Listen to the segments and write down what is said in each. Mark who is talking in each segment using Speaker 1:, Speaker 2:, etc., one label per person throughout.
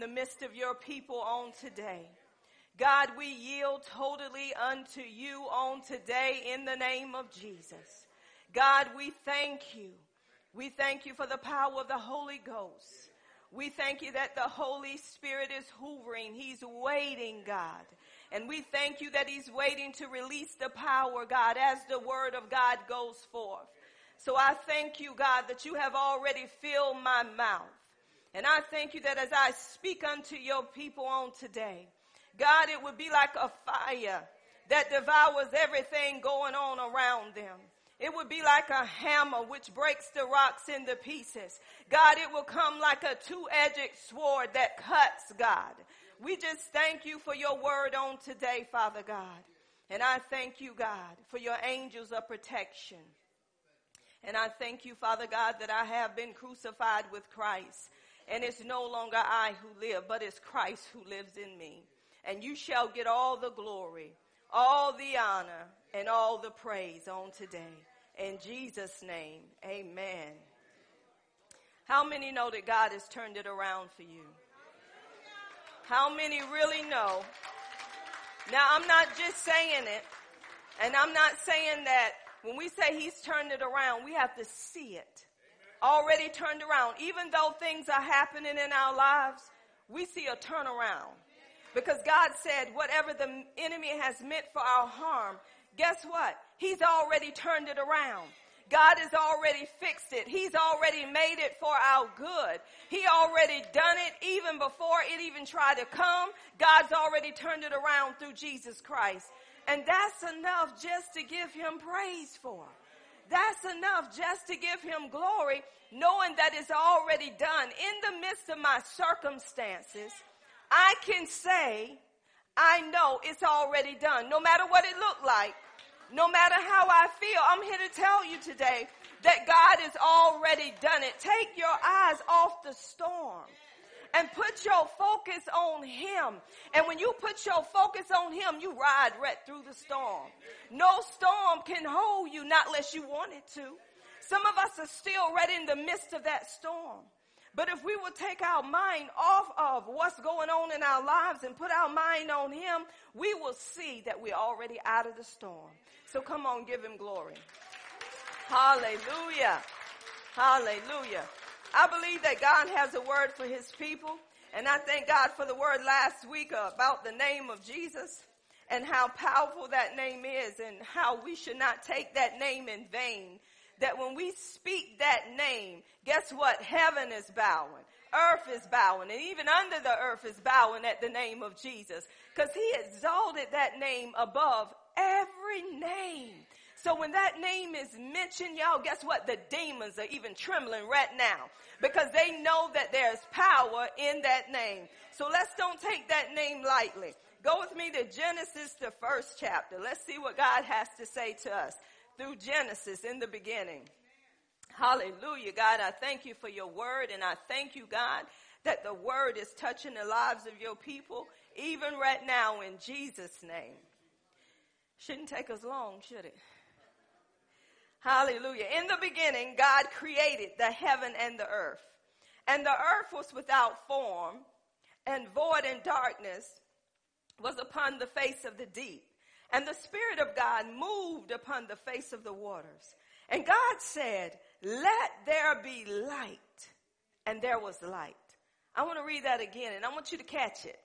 Speaker 1: in the midst of your people on today. God, we yield totally unto you on today in the name of Jesus. God, we thank you. We thank you for the power of the Holy Ghost. We thank you that the Holy Spirit is hovering. He's waiting, God. And we thank you that He's waiting to release the power, God, as the Word of God goes forth. So I thank you, God, that you have already filled my mouth. And I thank you that as I speak unto your people on today, God, it would be like a fire that devours everything going on around them. It would be like a hammer which breaks the rocks into pieces. God, it will come like a two-edged sword that cuts, God. We just thank you for your word on today, Father God. And I thank you, God, for your angels of protection. And I thank you, Father God, that I have been crucified with Christ. And it's no longer I who live, but it's Christ who lives in me. And you shall get all the glory, all the honor, and all the praise on today. In Jesus' name, amen. How many know that God has turned it around for you? How many really know? Now, I'm not just saying it, and I'm not saying that when we say He's turned it around, we have to see it already turned around. Even though things are happening in our lives, we see a turnaround. Because God said, whatever the enemy has meant for our harm, guess what? He's already turned it around. God has already fixed it. He's already made it for our good. He already done it even before it even tried to come. God's already turned it around through Jesus Christ. And that's enough just to give him praise for. That's enough just to give him glory, knowing that it's already done. In the midst of my circumstances, I can say, I know it's already done. No matter what it looked like, no matter how I feel, I'm here to tell you today that God has already done it. Take your eyes off the storm and put your focus on Him. And when you put your focus on Him, you ride right through the storm. No storm can hold you, not unless you want it to. Some of us are still right in the midst of that storm. But if we will take our mind off of what's going on in our lives and put our mind on Him, we will see that we're already out of the storm. So come on, give Him glory. Hallelujah. Hallelujah. I believe that God has a word for his people. And I thank God for the word last week about the name of Jesus and how powerful that name is and how we should not take that name in vain. That when we speak that name, guess what? Heaven is bowing. Earth is bowing and even under the earth is bowing at the name of Jesus because he exalted that name above every name. So when that name is mentioned, y'all, guess what? The demons are even trembling right now because they know that there's power in that name. So let's don't take that name lightly. Go with me to Genesis, the first chapter. Let's see what God has to say to us through Genesis in the beginning. Hallelujah, God. I thank you for your word and I thank you, God, that the word is touching the lives of your people even right now in Jesus' name. Shouldn't take us long, should it? Hallelujah. In the beginning, God created the heaven and the earth. And the earth was without form, and void and darkness was upon the face of the deep. And the Spirit of God moved upon the face of the waters. And God said, Let there be light. And there was light. I want to read that again, and I want you to catch it.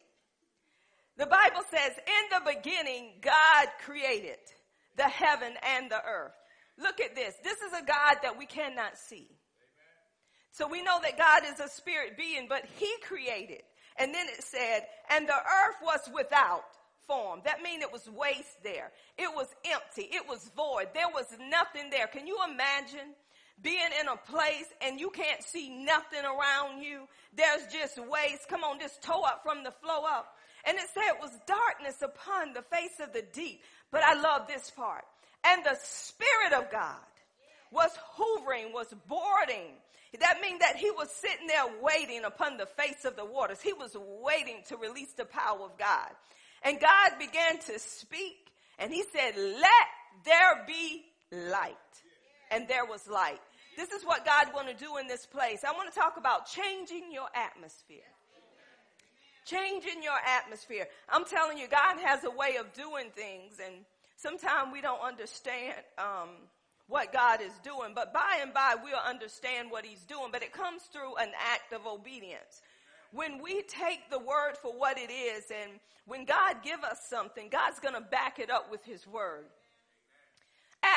Speaker 1: The Bible says, In the beginning, God created the heaven and the earth. Look at this. This is a God that we cannot see. So we know that God is a spirit being, but he created. And then it said, and the earth was without form. That means it was waste there. It was empty. It was void. There was nothing there. Can you imagine being in a place and you can't see nothing around you? There's just waste. Come on, just toe up from the flow up. And it said it was darkness upon the face of the deep. But I love this part. And the Spirit of God was hovering, was boarding. That means that he was sitting there waiting upon the face of the waters. He was waiting to release the power of God. And God began to speak and he said, let there be light. And there was light. This is what God want to do in this place. I want to talk about changing your atmosphere. changing your atmosphere. I'm telling you, God has a way of doing things, and sometimes we don't understand um, what God is doing, but by and by we'll understand what He's doing. But it comes through an act of obedience. When we take the word for what it is, and when God give us something, God's going to back it up with His word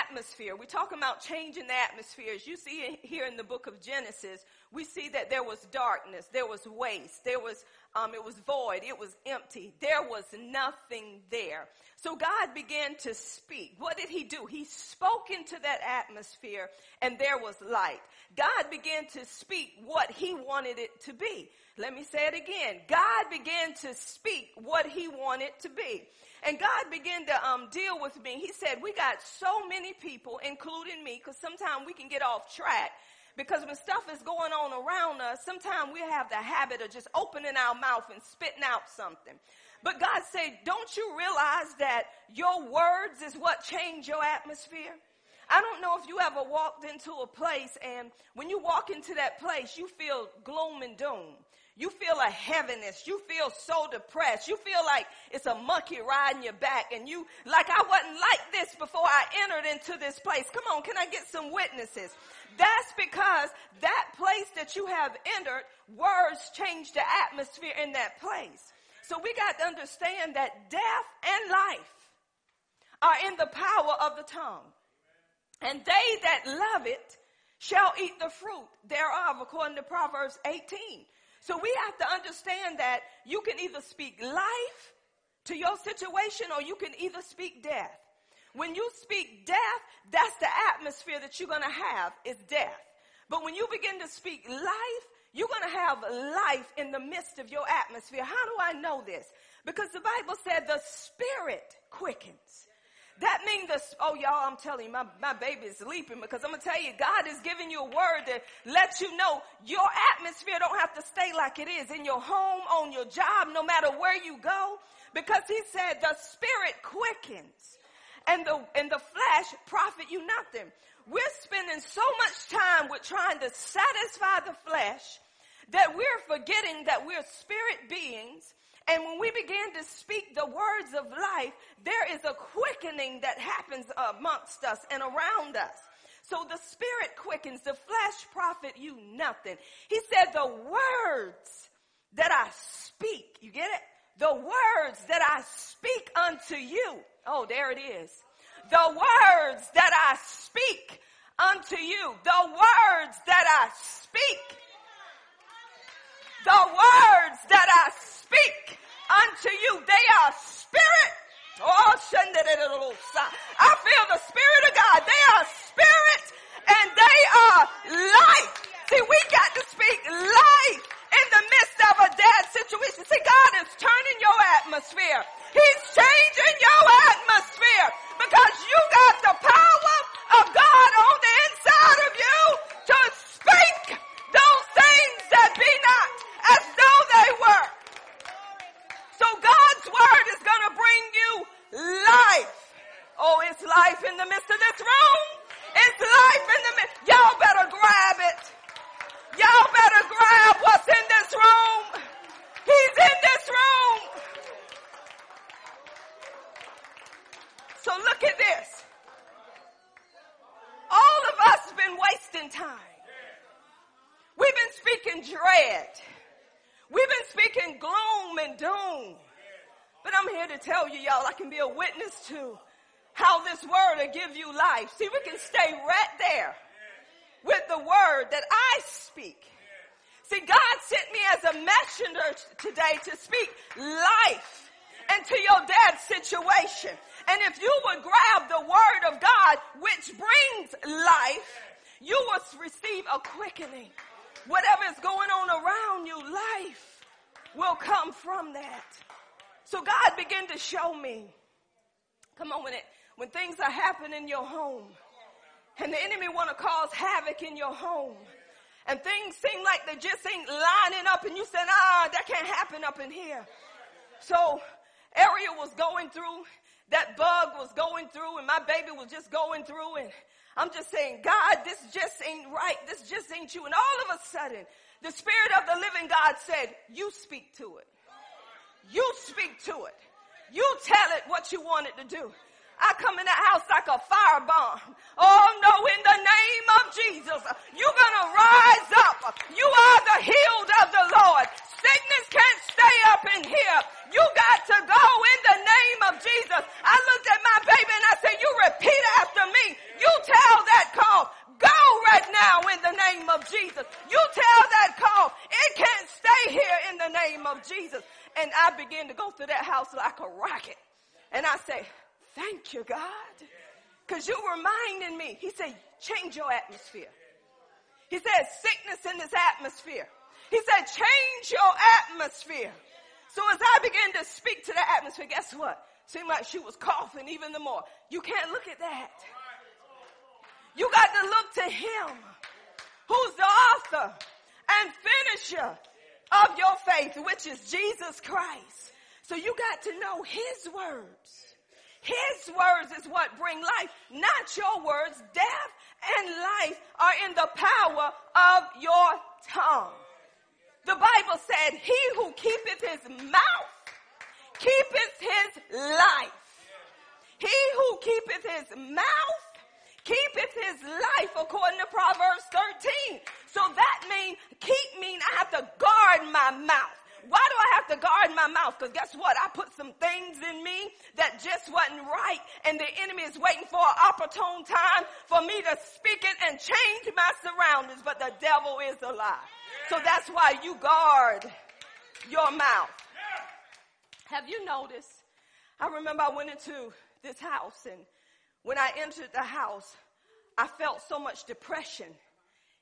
Speaker 1: atmosphere. We're talking about changing the atmosphere. As you see here in the book of Genesis, we see that there was darkness, there was waste, there was, um, it was void, it was empty. There was nothing there. So God began to speak. What did he do? He spoke into that atmosphere and there was light. God began to speak what he wanted it to be. Let me say it again. God began to speak what he wanted to be. And God began to um, deal with me. He said, we got so many people, including me, because sometimes we can get off track. Because when stuff is going on around us, sometimes we have the habit of just opening our mouth and spitting out something. But God said, don't you realize that your words is what change your atmosphere? I don't know if you ever walked into a place and when you walk into that place, you feel gloom and doom. You feel a heaviness. You feel so depressed. You feel like it's a monkey riding your back and you, like I wasn't like this before I entered into this place. Come on, can I get some witnesses? That's because that place that you have entered, words change the atmosphere in that place. So we got to understand that death and life are in the power of the tongue. And they that love it shall eat the fruit thereof, according to Proverbs 18. So we have to understand that you can either speak life to your situation or you can either speak death. When you speak death, that's the atmosphere that you're going to have is death. But when you begin to speak life, you're going to have life in the midst of your atmosphere. How do I know this? Because the Bible said the spirit quickens. That means this, oh y'all, I'm telling you, my, my baby is sleeping because I'm going to tell you, God is giving you a word that let you know your atmosphere don't have to stay like it is in your home, on your job, no matter where you go. Because he said the spirit quickens and the, and the flesh profit you nothing. We're spending so much time with trying to satisfy the flesh that we're forgetting that we're spirit beings and when we begin to speak the words of life, there is a quickening that happens amongst us and around us. So the spirit quickens, the flesh profit you nothing. He said the words that I speak, you get it? The words that I speak unto you. Oh, there it is. The words that I speak unto you. The words that I speak. The words that I speak unto you. They are spirit. Oh, I feel the spirit of God. They are spirit and they are life. See, we got to speak life in the midst of a dead situation. See, God is turning your atmosphere. He's changing your atmosphere because you got the power of God on the inside of you to speak those things that be not as though they were. So God's word is going to bring you life. Oh, it's life in the midst of this room. It's life in the midst. Y'all better grab it. Y'all better grab what's in this room. He's in this room. So look at this. All of us have been wasting time. We've been speaking dread. We've been speaking gloom and doom. I'm here to tell you, y'all, I can be a witness to how this word will give you life. See, we can stay right there with the word that I speak. See, God sent me as a messenger today to speak life into your dad's situation. And if you would grab the word of God, which brings life, you will receive a quickening. Whatever is going on around you, life will come from that. So God began to show me. Come on, when it, when things are happening in your home and the enemy want to cause havoc in your home and things seem like they just ain't lining up and you said, ah, that can't happen up in here. So Ariel was going through, that bug was going through and my baby was just going through and I'm just saying, God, this just ain't right. This just ain't you. And all of a sudden, the Spirit of the living God said, you speak to it. You speak to it. You tell it what you want it to do. I come in the house like a firebomb. Oh no, in the name of Jesus, you're gonna rise up. You are the healed of the Lord. Sickness can't stay up in here. You got to go in the name of Jesus. I looked at my baby and I said, you repeat after me. You tell that cough, go right now in the name of Jesus. You tell that cough, it can't stay here in the name of Jesus. And I began to go through that house like a rocket. And I say, thank you, God. Cause you're reminding me. He said, change your atmosphere. He said, sickness in this atmosphere. He said, change your atmosphere. So as I began to speak to the atmosphere, guess what? Seemed like she was coughing even the more. You can't look at that. You got to look to him who's the author and finisher of your faith, which is Jesus Christ. So you got to know his words. His words is what bring life, not your words. Death and life are in the power of your tongue. The Bible said, he who keepeth his mouth keepeth his life. He who keepeth his mouth keepeth his life according to Proverbs 13. So that means keep mean I have to guard my mouth. Why do I have to guard my mouth? Because guess what? I put some things in me that just wasn't right, and the enemy is waiting for an opportune time for me to speak it and change my surroundings. But the devil is a lie. So that's why you guard your mouth. Have you noticed? I remember I went into this house, and when I entered the house, I felt so much depression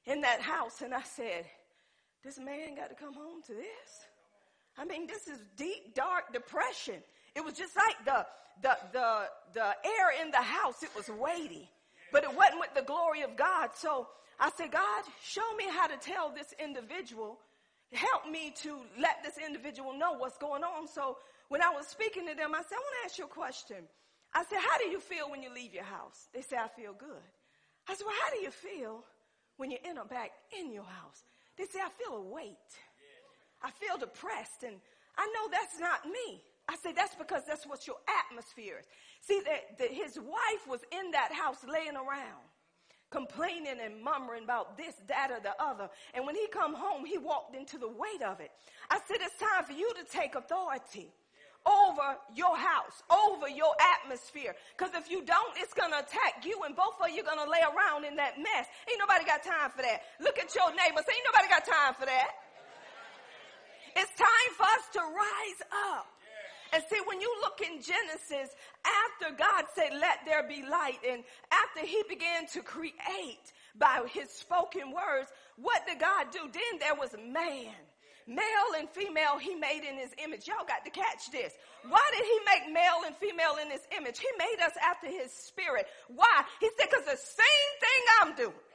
Speaker 1: in that house, and I said, This man got to come home to this. I mean, this is deep, dark depression. It was just like the, the, the, the air in the house. It was weighty, but it wasn't with the glory of God. So I said, God, show me how to tell this individual. Help me to let this individual know what's going on. So when I was speaking to them, I said, I want to ask you a question. I said, how do you feel when you leave your house? They said, I feel good. I said, well, how do you feel when you enter back in your house? They say, I feel a weight. I feel depressed and I know that's not me. I say, that's because that's what your atmosphere is. See, that his wife was in that house laying around complaining and murmuring about this, that, or the other. And when he come home, he walked into the weight of it. I said, it's time for you to take authority over your house, over your atmosphere. Because if you don't, it's going to attack you, and both of you going to lay around in that mess. Ain't nobody got time for that. Look at your neighbors. Ain't nobody got time for that. It's time for us to rise up. And see, when you look in Genesis, after God said, let there be light, and after he began to create by his spoken words, what did God do? Then there was man. Male and female he made in his image. Y'all got to catch this. Why did he make male and female in his image? He made us after his spirit. Why? He said, cause the same thing I'm doing,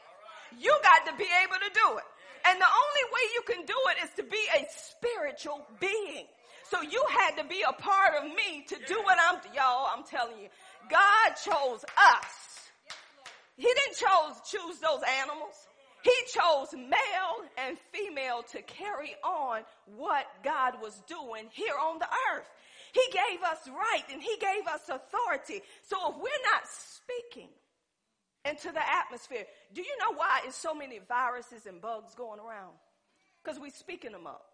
Speaker 1: you got to be able to do it. And the only way you can do it is to be a spiritual being. So you had to be a part of me to do what I'm, y'all, I'm telling you. God chose us. He didn't chose, choose those animals. He chose male and female to carry on what God was doing here on the earth. He gave us right and he gave us authority. So if we're not speaking into the atmosphere, do you know why is so many viruses and bugs going around? Because we're speaking them up.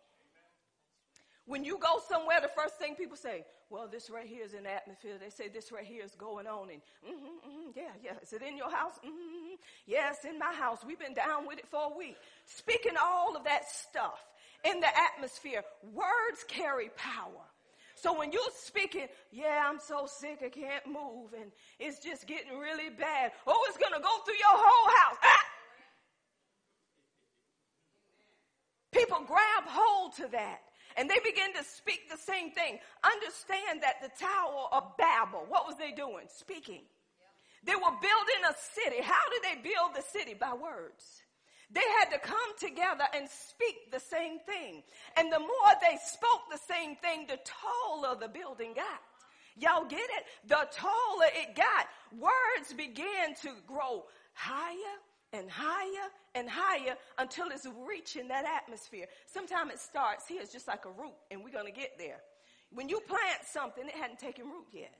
Speaker 1: When you go somewhere, the first thing people say, well, this right here is in the atmosphere. They say this right here is going on. And mm-hmm, mm-hmm, yeah, yeah. Is it in your house? Mm-hmm, yes, in my house. We've been down with it for a week. Speaking all of that stuff in the atmosphere, words carry power. So when you're speaking, yeah, I'm so sick, I can't move, and it's just getting really bad. Oh, it's going to go through your whole house. Ah! People grab hold to that and they begin to speak the same thing. Understand that the Tower of Babel, what was they doing? Speaking. They were building a city. How did they build the city? By words. They had to come together and speak the same thing. And the more they spoke the same thing, the taller the building got. Y'all get it? The taller it got, words began to grow higher and higher and higher until it's reaching that atmosphere. Sometimes it starts here, it's just like a root, and we're going to get there. When you plant something, it hadn't taken root yet.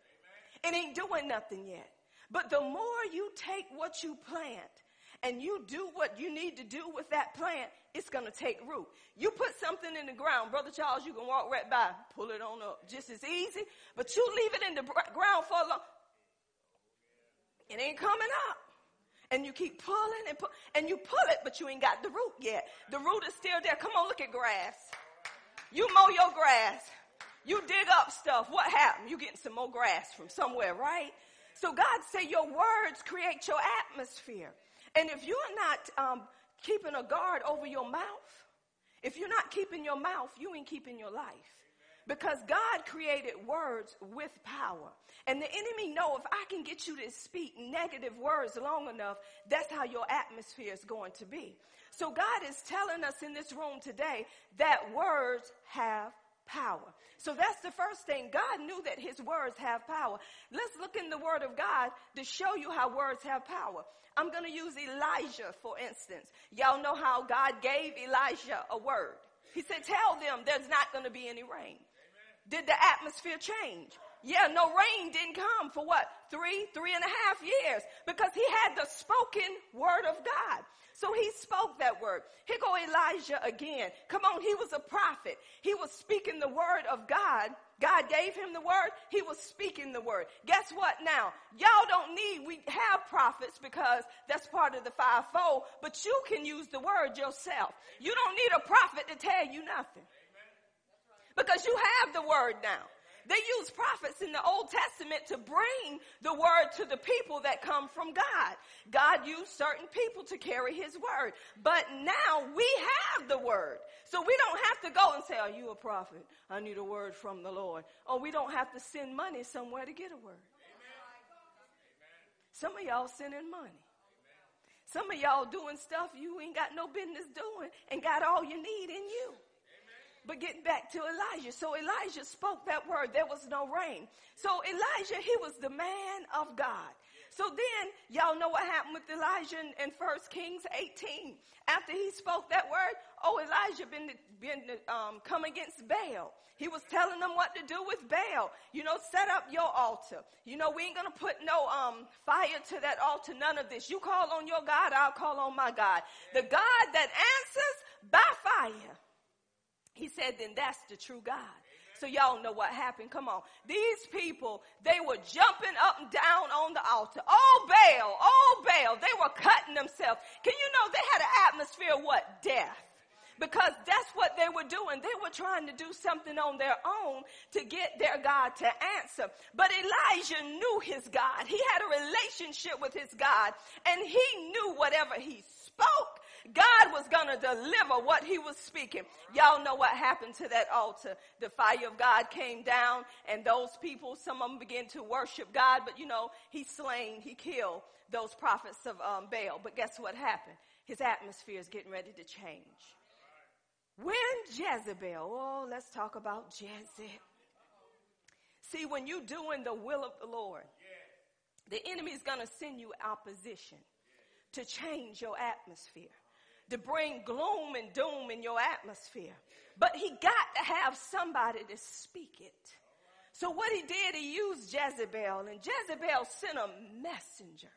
Speaker 1: It ain't doing nothing yet. But the more you take what you plant and you do what you need to do with that plant, it's going to take root. You put something in the ground, Brother Charles, you can walk right by, pull it on up just as easy, but you leave it in the ground for a long, it ain't coming up. And you keep pulling and pull, and you pull it, but you ain't got the root yet. The root is still there. Come on, look at grass. You mow your grass. You dig up stuff. What happened? You getting some more grass from somewhere, right? So God say your words create your atmosphere. And if you're not um, keeping a guard over your mouth, if you're not keeping your mouth, you ain't keeping your life. Because God created words with power. And the enemy know if I can get you to speak negative words long enough, that's how your atmosphere is going to be. So God is telling us in this room today that words have power. So that's the first thing. God knew that his words have power. Let's look in the word of God to show you how words have power. I'm going to use Elijah, for instance. Y'all know how God gave Elijah a word. He said, tell them there's not going to be any rain. Did the atmosphere change? Yeah, no rain didn't come for what? Three, three and a half years because he had the spoken word of God. So he spoke that word. Here go Elijah again. Come on, he was a prophet. He was speaking the word of God. God gave him the word. He was speaking the word. Guess what now? Y'all don't need, we have prophets because that's part of the fivefold, but you can use the word yourself. You don't need a prophet to tell you nothing. Because you have the word now. They used prophets in the Old Testament to bring the word to the people that come from God. God used certain people to carry his word. But now we have the word. So we don't have to go and say, are you a prophet? I need a word from the Lord. Or we don't have to send money somewhere to get a word. Some of y'all sending money. Some of y'all doing stuff you ain't got no business doing and got all you need in you. But getting back to Elijah. So Elijah spoke that word. There was no rain. So Elijah, he was the man of God. So then, y'all know what happened with Elijah in, in 1 Kings 18. After he spoke that word, oh, Elijah been, been um, come against Baal. He was telling them what to do with Baal. You know, set up your altar. You know, we ain't gonna put no um, fire to that altar, none of this. You call on your God, I'll call on my God. The God that answers by fire. He said, then that's the true God. So y'all know what happened. Come on. These people, they were jumping up and down on the altar. Oh Baal, oh Baal. They were cutting themselves. Can you know they had an atmosphere of what? Death. Because that's what they were doing. They were trying to do something on their own to get their God to answer. But Elijah knew his God. He had a relationship with his God and he knew whatever he spoke, God was going to deliver what he was speaking. Y'all know what happened to that altar. The fire of God came down and those people, some of them began to worship God, but you know, he slain, he killed those prophets of um, Baal. But guess what happened? His atmosphere is getting ready to change. When Jezebel, oh, let's talk about Jezebel. See, when you're doing the will of the Lord, the enemy is going to send you opposition to change your atmosphere to bring gloom and doom in your atmosphere. But he got to have somebody to speak it. So what he did, he used Jezebel and Jezebel sent a messenger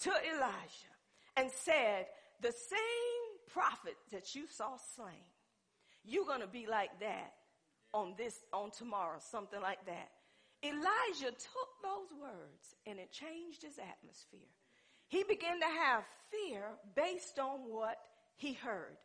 Speaker 1: to Elijah and said, the same prophet that you saw slain, you're going to be like that on this, on tomorrow, something like that. Elijah took those words and it changed his atmosphere. He began to have fear based on what he heard.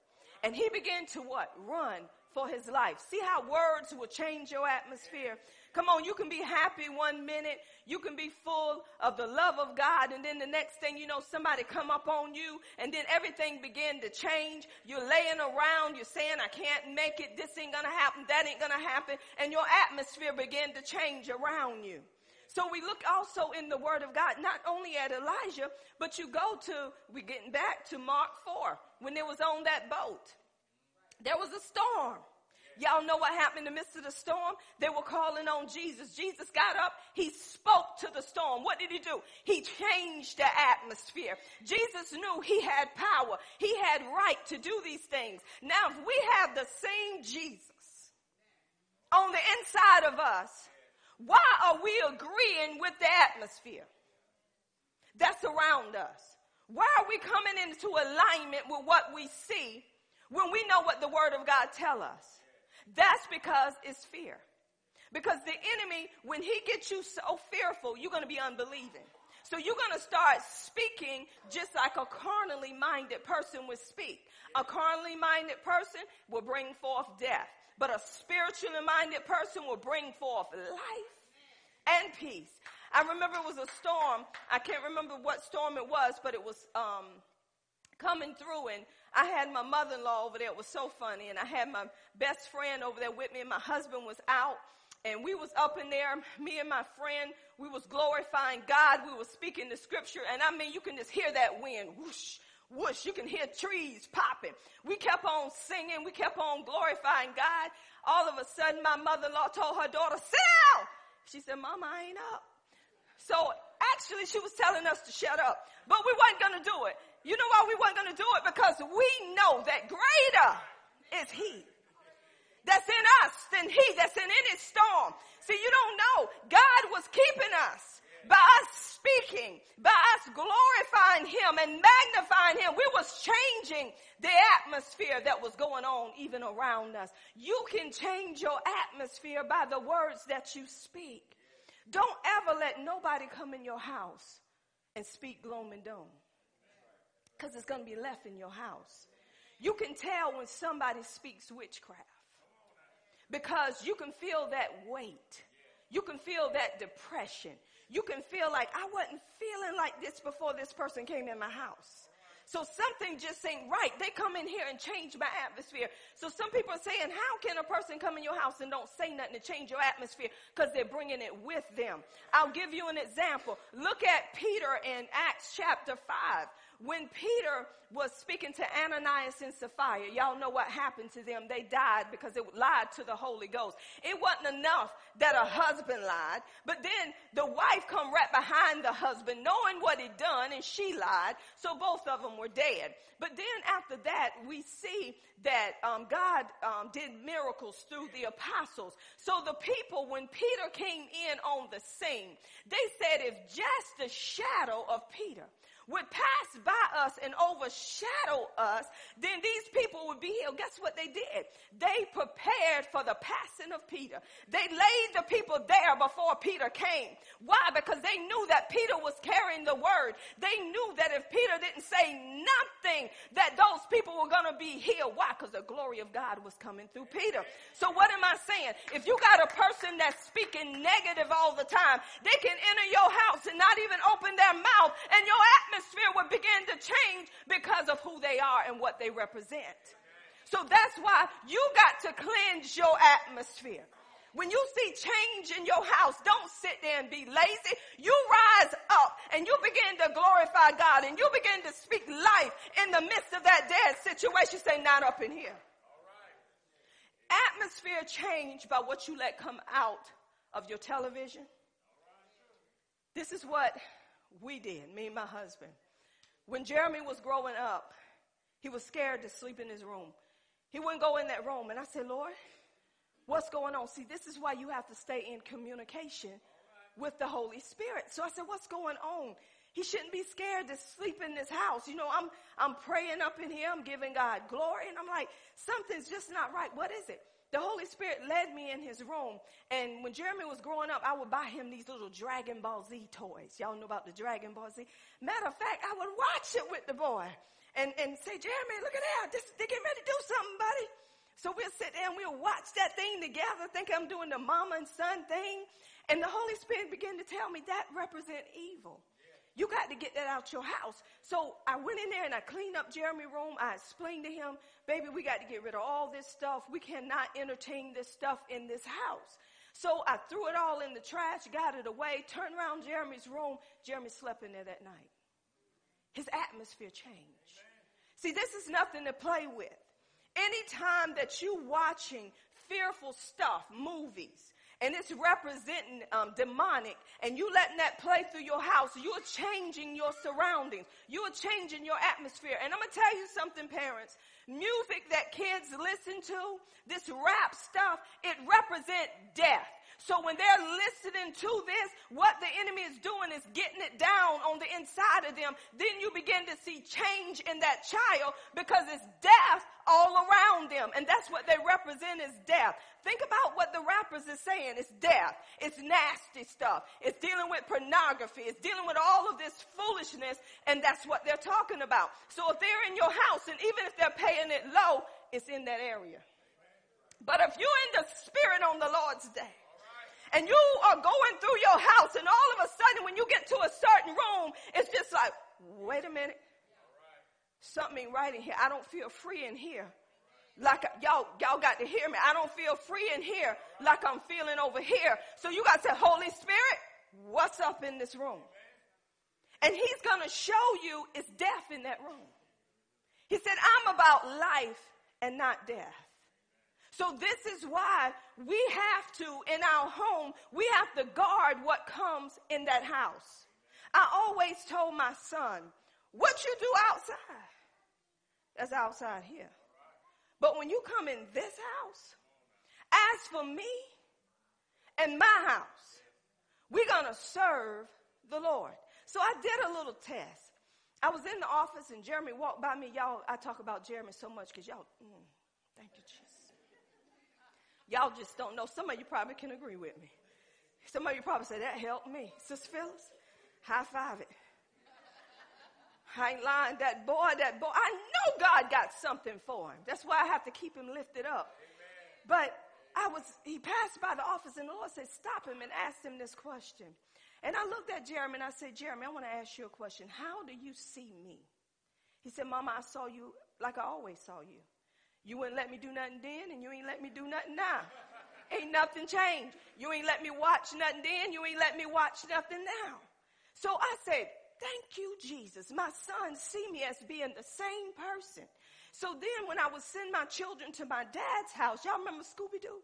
Speaker 1: And he began to what? Run for his life. See how words will change your atmosphere. Come on, you can be happy one minute, you can be full of the love of God, and then the next thing you know, somebody come up on you, and then everything begin to change. You're laying around, you're saying, I can't make it, this ain't gonna happen, that ain't gonna happen, and your atmosphere begin to change around you. So we look also in the word of God, not only at Elijah, but you go to, we're getting back to Mark 4, when they was on that boat. There was a storm. Y'all know what happened in the midst of the storm? They were calling on Jesus. Jesus got up. He spoke to the storm. What did he do? He changed the atmosphere. Jesus knew he had power. He had right to do these things. Now, if we have the same Jesus, on the inside of us, why are we agreeing with the atmosphere that's around us? Why are we coming into alignment with what we see when we know what the word of God tell us? That's because it's fear. Because the enemy, when he gets you so fearful, you're going to be unbelieving. So you're going to start speaking just like a carnally minded person would speak. A carnally minded person will bring forth death, but a spiritually minded person will bring forth life and peace. I remember it was a storm. I can't remember what storm it was, but it was um, coming through, and I had my mother-in-law over there. It was so funny, and I had my best friend over there with me, and my husband was out and we was up in there, me and my friend, we was glorifying God. We was speaking the scripture. And I mean, you can just hear that wind whoosh, whoosh. You can hear trees popping. We kept on singing. We kept on glorifying God. All of a sudden, my mother-in-law told her daughter, sit down. She said, mama, I ain't up. So actually, she was telling us to shut up, but we weren't going to do it. You know why we weren't going to do it? Because we know that greater is he that's in us than he that's in any storm. See, you don't know. God was keeping us by us speaking, by us glorifying him and magnifying him. We was changing the atmosphere that was going on even around us. You can change your atmosphere by the words that you speak. Don't ever let nobody come in your house and speak gloom and doom. Because it's going to be left in your house. You can tell when somebody speaks witchcraft because you can feel that weight. You can feel that depression. You can feel like I wasn't feeling like this before this person came in my house. So something just ain't right. They come in here and change my atmosphere. So some people are saying, how can a person come in your house and don't say nothing to change your atmosphere? Because they're bringing it with them. I'll give you an example. Look at Peter in Acts chapter 5 when Peter was speaking to Ananias and Sapphira, y'all know what happened to them. They died because they lied to the Holy Ghost. It wasn't enough that a husband lied, but then the wife come right behind the husband knowing what he'd done and she lied. So both of them were dead. But then after that, we see that um, God um, did miracles through the apostles. So the people, when Peter came in on the scene, they said if just the shadow of Peter would pass by us and overshadow us, then these people would be healed. Guess what they did? They prepared for the passing of Peter. They laid the people there before Peter came. Why? Because they knew that Peter was carrying the word. They knew that if Peter didn't say nothing, that those people were going to be healed. Why? Because the glory of God was coming through Peter. So what am I saying? If you got a person that's speaking negative all the time, they can enter your house and not even open their mouth and your atmosphere atmosphere would begin to change because of who they are and what they represent. So that's why you got to cleanse your atmosphere. When you see change in your house, don't sit there and be lazy. You rise up and you begin to glorify God and you begin to speak life in the midst of that dead situation. Say, not up in here. Atmosphere change by what you let come out of your television. This is what we did, me and my husband. When Jeremy was growing up, he was scared to sleep in his room. He wouldn't go in that room. And I said, Lord, what's going on? See, this is why you have to stay in communication with the Holy Spirit. So I said, what's going on? He shouldn't be scared to sleep in this house. You know, I'm, I'm praying up in here. I'm giving God glory. And I'm like, something's just not right. What is it? The Holy Spirit led me in his room. And when Jeremy was growing up, I would buy him these little Dragon Ball Z toys. Y'all know about the Dragon Ball Z? Matter of fact, I would watch it with the boy and, and say, Jeremy, look at that. This, they're getting ready to do something, buddy. So we'll sit there and we'll watch that thing together, think I'm doing the mama and son thing. And the Holy Spirit began to tell me that represent evil. You got to get that out your house. So I went in there and I cleaned up Jeremy's room. I explained to him, baby, we got to get rid of all this stuff. We cannot entertain this stuff in this house. So I threw it all in the trash, got it away, turned around Jeremy's room. Jeremy slept in there that night. His atmosphere changed. See, this is nothing to play with. Anytime that you watching fearful stuff, movies, and it's representing um, demonic, and you letting that play through your house, you're changing your surroundings. You're changing your atmosphere. And I'm going to tell you something, parents. Music that kids listen to, this rap stuff, it represents death. So when they're listening to this, what the enemy is doing is getting it down on the inside of them. Then you begin to see change in that child because it's death all around them. And that's what they represent is death. Think about what the rappers are saying. It's death. It's nasty stuff. It's dealing with pornography. It's dealing with all of this foolishness. And that's what they're talking about. So if they're in your house and even if they're paying it low, it's in that area. But if you're in the spirit on the Lord's day, and you are going through your house and all of a sudden when you get to a certain room, it's just like, wait a minute. Something right in here. I don't feel free in here. Like y'all, y'all got to hear me. I don't feel free in here like I'm feeling over here. So you got to say, Holy Spirit, what's up in this room? And he's going to show you it's death in that room. He said, I'm about life and not death. So this is why we have to, in our home, we have to guard what comes in that house. I always told my son, what you do outside, that's outside here. But when you come in this house, as for me and my house, we're going to serve the Lord. So I did a little test. I was in the office and Jeremy walked by me. Y'all, I talk about Jeremy so much because y'all, mm, thank you, Jesus. Y'all just don't know. Some of you probably can agree with me. Some of you probably say, that helped me. Sister Phyllis, high five it. I ain't lying. That boy, that boy, I know God got something for him. That's why I have to keep him lifted up. Amen. But I was, he passed by the office and the Lord said, stop him and ask him this question. And I looked at Jeremy and I said, Jeremy, I want to ask you a question. How do you see me? He said, Mama, I saw you like I always saw you. You wouldn't let me do nothing then, and you ain't let me do nothing now. ain't nothing changed. You ain't let me watch nothing then, you ain't let me watch nothing now. So I said, Thank you, Jesus. My son see me as being the same person. So then when I would send my children to my dad's house, y'all remember Scooby Doo?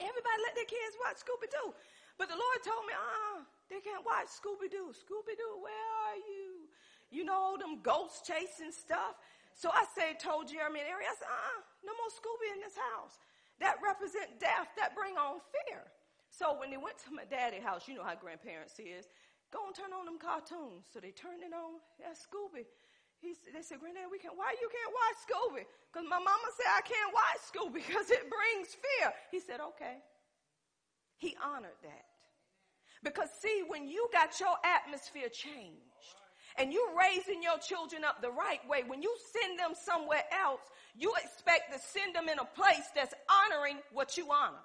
Speaker 1: Everybody let their kids watch Scooby Doo. But the Lord told me, ah, uh, they can't watch Scooby Doo. Scooby Doo, where are you? You know, them ghost chasing stuff. So I say, told Jeremy and Ari, I said, uh-uh, no more Scooby in this house. That represent death, that bring on fear. So when they went to my daddy's house, you know how grandparents is, go and turn on them cartoons. So they turned it on, that's Scooby. He, they said, Granddad, we can't, why you can't watch Scooby? Because my mama said I can't watch Scooby because it brings fear. He said, okay. He honored that. Because see, when you got your atmosphere changed, and you're raising your children up the right way, when you send them somewhere else, you expect to send them in a place that's honoring what you honor.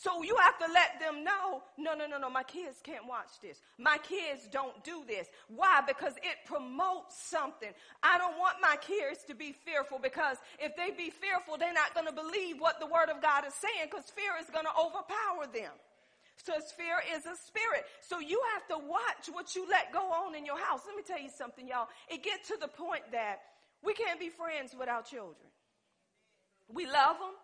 Speaker 1: So you have to let them know, no, no, no, no, my kids can't watch this. My kids don't do this. Why? Because it promotes something. I don't want my kids to be fearful because if they be fearful, they're not going to believe what the word of God is saying because fear is going to overpower them. So fear is a spirit. So you have to watch what you let go on in your house. Let me tell you something, y'all. It gets to the point that we can't be friends with our children. We love them.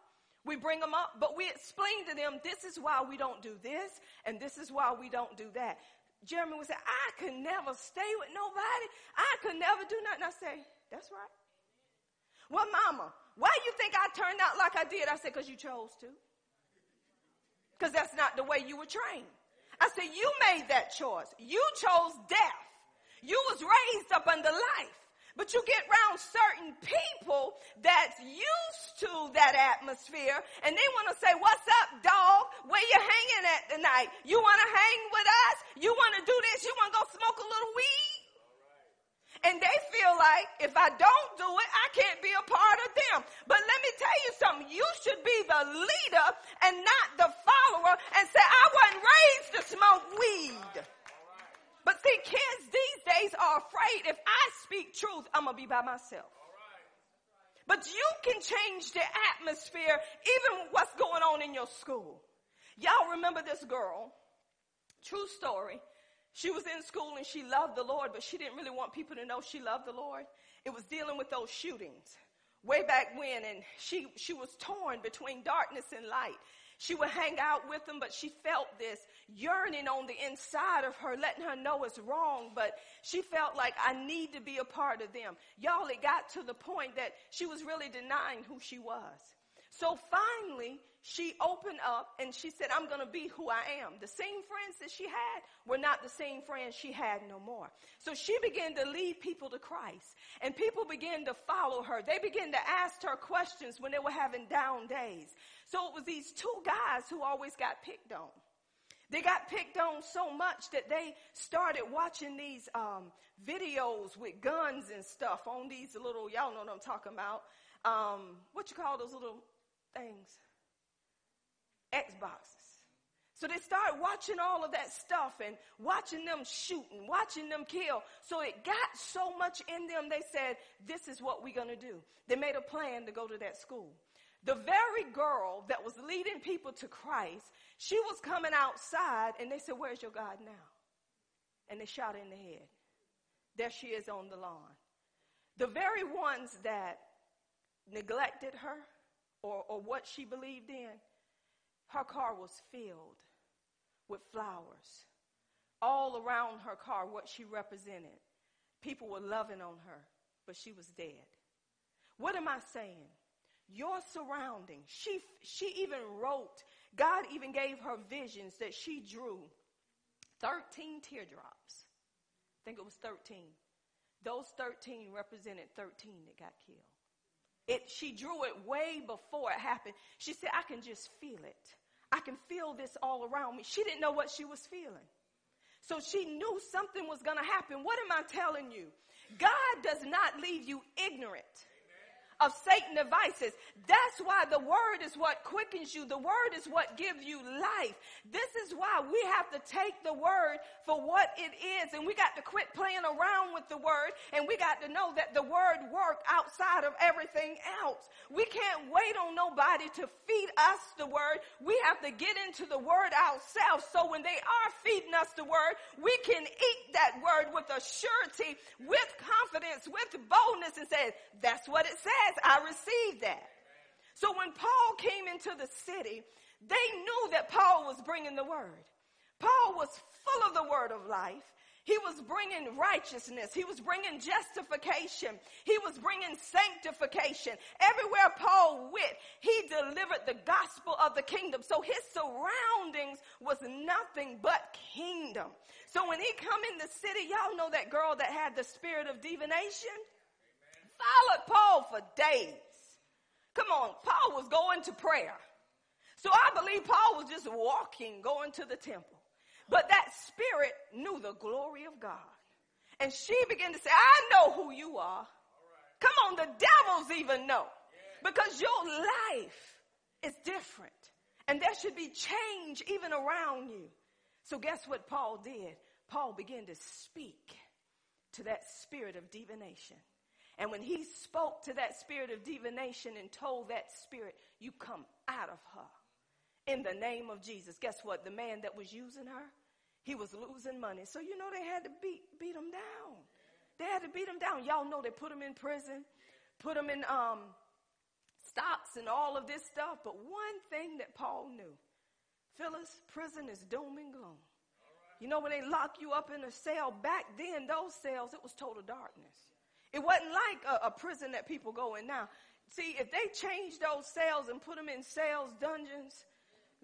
Speaker 1: We bring them up, but we explain to them this is why we don't do this and this is why we don't do that. Jeremy would say, I could never stay with nobody. I could never do nothing. I say, that's right. Well, mama, why you think I turned out like I did? I said, because you chose to because that's not the way you were trained. I said, you made that choice. You chose death. You was raised up under life. But you get around certain people that's used to that atmosphere and they want to say, what's up, dog? Where you hanging at tonight? You want to hang with us? You want to do this? You want to go smoke a little weed? And they feel like if I don't do it, I can't be a part of them. But let me tell you something. You should be the leader and not the follower and say, I wasn't raised to smoke weed. But see, kids these days are afraid if I speak truth, I'm going to be by myself. But you can change the atmosphere, even what's going on in your school. Y'all remember this girl? True story. She was in school and she loved the Lord, but she didn't really want people to know she loved the Lord. It was dealing with those shootings way back when, and she, she was torn between darkness and light. She would hang out with them, but she felt this yearning on the inside of her, letting her know it's wrong, but she felt like I need to be a part of them. Y'all, it got to the point that she was really denying who she was. So finally, she opened up and she said, I'm going to be who I am. The same friends that she had were not the same friends she had no more. So she began to lead people to Christ and people began to follow her. They began to ask her questions when they were having down days. So it was these two guys who always got picked on. They got picked on so much that they started watching these um, videos with guns and stuff on these little, y'all know what I'm talking about. Um, what you call those little things? Xboxes. So they started watching all of that stuff and watching them shoot and watching them kill. So it got so much in them, they said, this is what we're going to do. They made a plan to go to that school. The very girl that was leading people to Christ, she was coming outside and they said, where's your God now? And they shot in the head. There she is on the lawn. The very ones that neglected her or, or what she believed in, her car was filled with flowers. All around her car, what she represented. People were loving on her, but she was dead. What am I saying? Your surroundings. She, she even wrote, God even gave her visions that she drew 13 teardrops. I think it was 13. Those 13 represented 13 that got killed. It, she drew it way before it happened. She said, I can just feel it. I can feel this all around me. She didn't know what she was feeling. So she knew something was going to happen. What am I telling you? God does not leave you ignorant of Satan devices. That's why the word is what quickens you. The word is what gives you life. This is why we have to take the word for what it is and we got to quit playing around with the word and we got to know that the word work outside of everything else. We can't wait on nobody to feed us the word. We have to get into the word ourselves so when they are feeding us the word, we can eat that word with a surety, with confidence, with boldness and say, that's what it says. I received that. So when Paul came into the city, they knew that Paul was bringing the word. Paul was full of the word of life. He was bringing righteousness. He was bringing justification. He was bringing sanctification. Everywhere Paul went, he delivered the gospel of the kingdom. So his surroundings was nothing but kingdom. So when he come in the city, y'all know that girl that had the spirit of divination? Followed Paul for days. Come on, Paul was going to prayer. So I believe Paul was just walking, going to the temple. But that spirit knew the glory of God. And she began to say, I know who you are. Come on, the devils even know. Because your life is different. And there should be change even around you. So guess what Paul did? Paul began to speak to that spirit of divination. And when he spoke to that spirit of divination and told that spirit, you come out of her in the name of Jesus. Guess what? The man that was using her, he was losing money. So you know they had to beat, beat him down. They had to beat him down. Y'all know they put him in prison, put him in, um, stocks and all of this stuff. But one thing that Paul knew, Phyllis, prison is doom and gloom. You know, when they lock you up in a cell, back then, those cells, it was total darkness. It wasn't like a, a prison that people go in now. See, if they changed those cells and put them in cells, dungeons,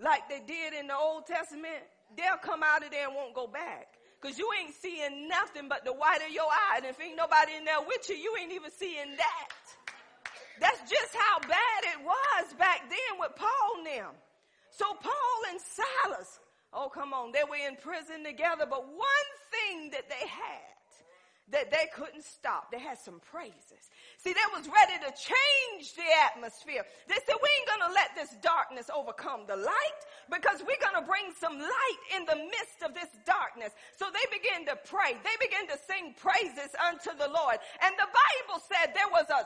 Speaker 1: like they did in the Old Testament, they'll come out of there and won't go back. Cause you ain't seeing nothing but the white of your eye. And if ain't nobody in there with you, you ain't even seeing that. That's just how bad it was back then with Paul and them. So Paul and Silas, oh come on, they were in prison together, but one thing that they had that they couldn't stop. They had some praises. See, they was ready to change the atmosphere. They said, we ain't gonna let this darkness overcome the light because we're gonna bring some light in the midst of this darkness. So they began to pray. They began to sing praises unto the Lord. And the Bible said there was a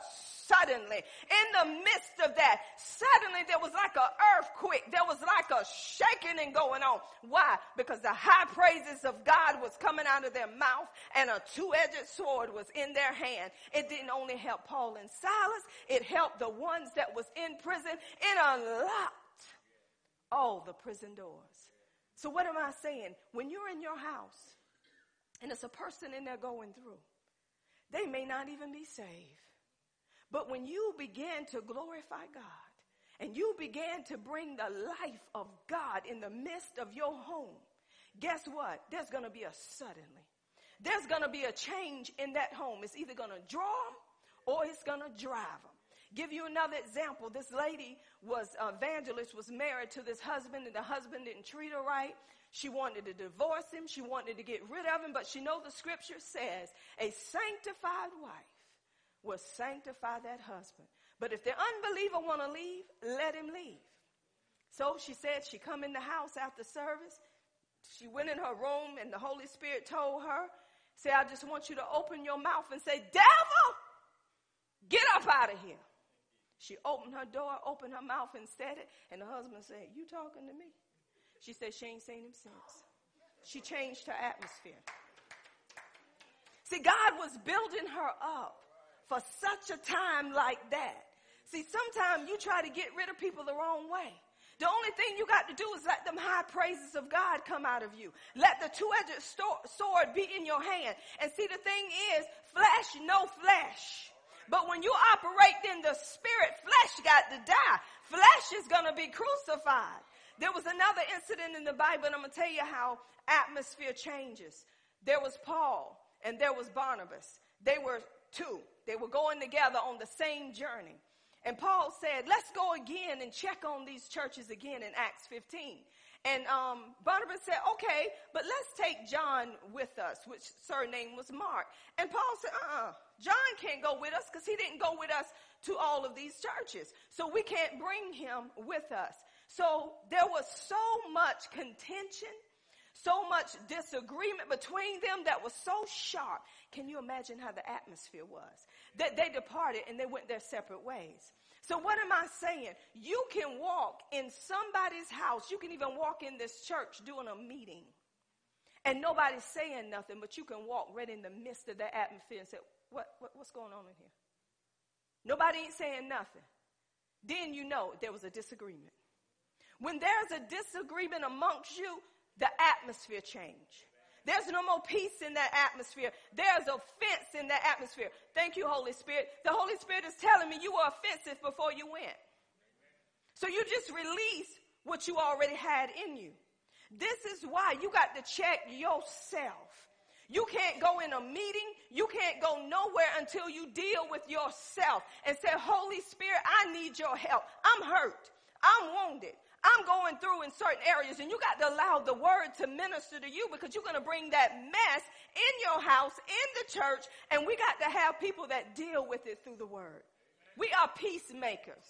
Speaker 1: suddenly, in the midst of that, suddenly there was like an earthquake. There was like a shaking and going on. Why? Because the high praises of God was coming out of their mouth and a two-edged sword was in their hand. It didn't only help Paul and Silas, it helped the ones that was in prison. It unlocked all the prison doors. So, what am I saying? When you're in your house and it's a person in there going through, they may not even be saved. But when you begin to glorify God and you begin to bring the life of God in the midst of your home, guess what? There's going to be a suddenly. There's going to be a change in that home. It's either going to draw them or it's going to drive them. Give you another example. This lady was uh, evangelist, was married to this husband, and the husband didn't treat her right. She wanted to divorce him. She wanted to get rid of him, but she know the scripture says a sanctified wife will sanctify that husband. But if the unbeliever want to leave, let him leave. So she said she come in the house after service. She went in her room and the Holy Spirit told her, say, I just want you to open your mouth and say, devil, get up out of here. She opened her door, opened her mouth and said it. And the husband said, you talking to me? She said she ain't seen him since. She changed her atmosphere. See, God was building her up for such a time like that. See, sometimes you try to get rid of people the wrong way. The only thing you got to do is let them high praises of God come out of you. Let the two-edged sword be in your hand. And see, the thing is, flesh, no flesh. But when you operate in the spirit, flesh got to die. Flesh is going to be crucified. There was another incident in the Bible, and I'm going to tell you how atmosphere changes. There was Paul and there was Barnabas. They were two. They were going together on the same journey. And Paul said, let's go again and check on these churches again in Acts 15. And um, Barnabas said, okay, but let's take John with us, which surname was Mark. And Paul said, uh-uh, John can't go with us because he didn't go with us to all of these churches. So we can't bring him with us. So there was so much contention, so much disagreement between them that was so sharp. Can you imagine how the atmosphere was? That they departed and they went their separate ways. So what am I saying? You can walk in somebody's house. You can even walk in this church doing a meeting and nobody's saying nothing, but you can walk right in the midst of the atmosphere and say, what, what, what's going on in here? Nobody ain't saying nothing. Then you know there was a disagreement. When there's a disagreement amongst you, the atmosphere change. There's no more peace in that atmosphere. There's offense in that atmosphere. Thank you, Holy Spirit. The Holy Spirit is telling me you were offensive before you went. So you just release what you already had in you. This is why you got to check yourself. You can't go in a meeting. You can't go nowhere until you deal with yourself and say, Holy Spirit, I need your help. I'm hurt. I'm wounded. I'm going through in certain areas and you got to allow the word to minister to you because you're going to bring that mess in your house, in the church, and we got to have people that deal with it through the word. We are peacemakers.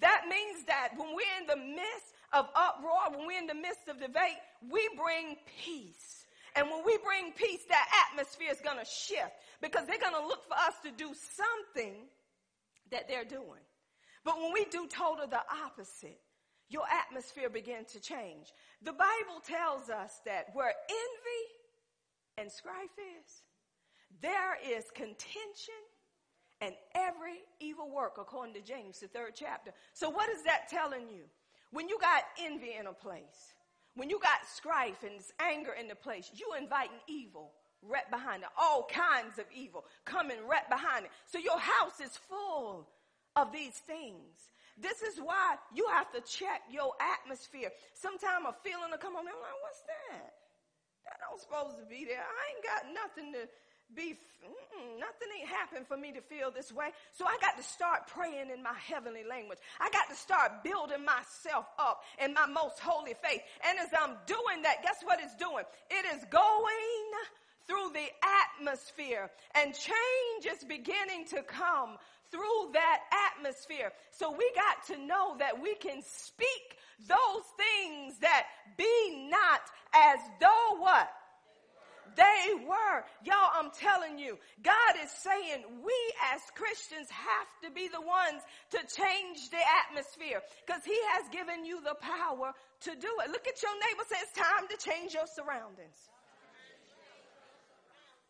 Speaker 1: That means that when we're in the midst of uproar, when we're in the midst of debate, we bring peace. And when we bring peace, that atmosphere is going to shift because they're going to look for us to do something that they're doing. But when we do total the opposite, your atmosphere begin to change. The Bible tells us that where envy and strife is, there is contention and every evil work, according to James, the third chapter. So, what is that telling you? When you got envy in a place, when you got strife and anger in the place, you inviting evil right behind it. All kinds of evil coming right behind it. So your house is full of these things. This is why you have to check your atmosphere. Sometimes a feeling will come on me. I'm like, what's that? That don't supposed to be there. I ain't got nothing to be, nothing ain't happened for me to feel this way. So I got to start praying in my heavenly language. I got to start building myself up in my most holy faith. And as I'm doing that, guess what it's doing? It is going through the atmosphere and change is beginning to come through that atmosphere. So we got to know that we can speak those things that be not as though what? They were. Y'all, I'm telling you, God is saying we as Christians have to be the ones to change the atmosphere because He has given you the power to do it. Look at your neighbor say it's time to change your surroundings.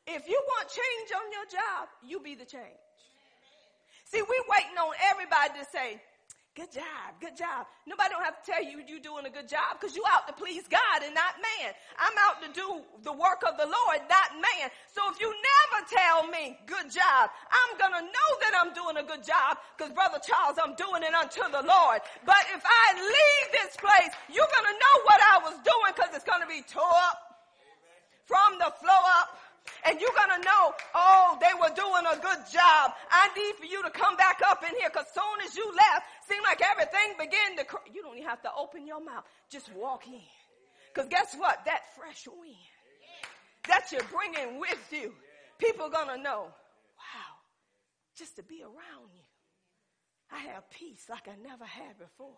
Speaker 1: If you want change on your job, you be the change. See, we waiting on everybody to say, Good job, good job. Nobody don't have to tell you you're doing a good job because you out to please God and not man. I'm out to do the work of the Lord, not man. So if you never tell me good job, I'm gonna know that I'm doing a good job because Brother Charles, I'm doing it unto the Lord. But if I leave this place, you're gonna know what I was doing because it's gonna be tore up from the floor up and you're going to know, oh, they were doing a good job. I need for you to come back up in here because soon as you left, seemed like everything began to, cr- you don't even have to open your mouth. Just walk in. Because guess what? That fresh wind that you're bringing with you, people are going to know, wow, just to be around you. I have peace like I never had before.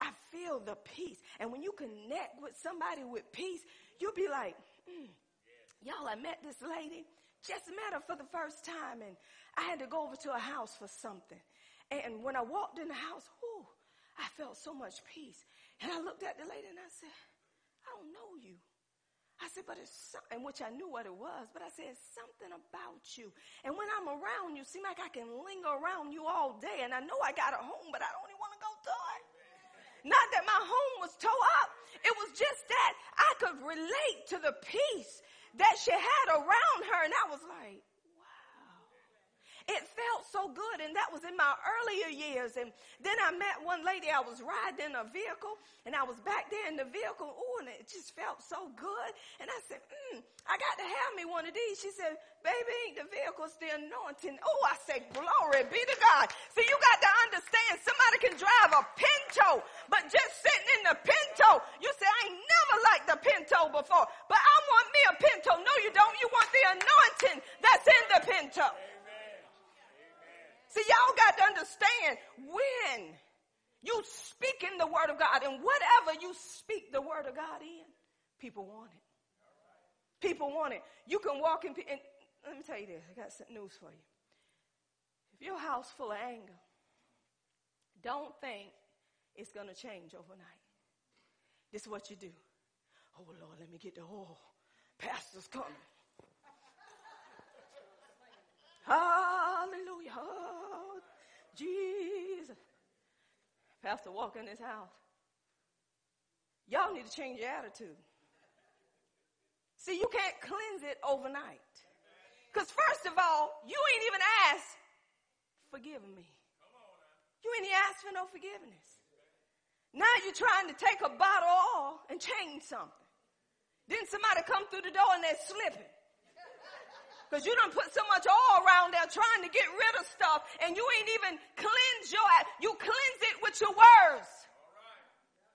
Speaker 1: I feel the peace. And when you connect with somebody with peace, you'll be like, mm, Y'all, I met this lady, just met her for the first time, and I had to go over to her house for something. And when I walked in the house, whoo, I felt so much peace. And I looked at the lady and I said, I don't know you. I said, but it's something, which I knew what it was, but I said, something about you. And when I'm around you, seem like I can linger around you all day. And I know I got a home, but I don't even want to go to it. Not that my home was tore up. It was just that I could relate to the peace that she had around her. And I was like, wow. It felt so good. And that was in my earlier years. And then I met one lady. I was riding in a vehicle and I was back there in the vehicle. Oh, and it just felt so good. And I said, mm, I got to have me one of these. She said, baby, ain't the vehicle's the anointing. Oh, I said, glory be to God. See, you got to understand somebody can drive a Pinto, but just sitting in the Pinto, you say, I ain't never liked the Pinto before, but I want me a Pinto. No, you don't. You want the anointing that's in the Pinto. See, y'all got to understand when you speak in the word of God and whatever you speak the word of God in, people want it. People want it. You can walk in, and let me tell you this. I got some news for you. If your house full of anger, don't think it's going to change overnight. This is what you do. Oh Lord, let me get the oil. Pastor's coming. Hallelujah. Oh, Jesus. Pastor walk in this house. Y'all need to change your attitude. See, you can't cleanse it overnight. Because first of all, you ain't even asked, forgive me. You ain't asked for no forgiveness. Now you're trying to take a bottle of oil and change something. Then somebody come through the door and they're slipping. Because you don't put so much oil around there trying to get rid of stuff and you ain't even cleanse your, you cleanse it with your words.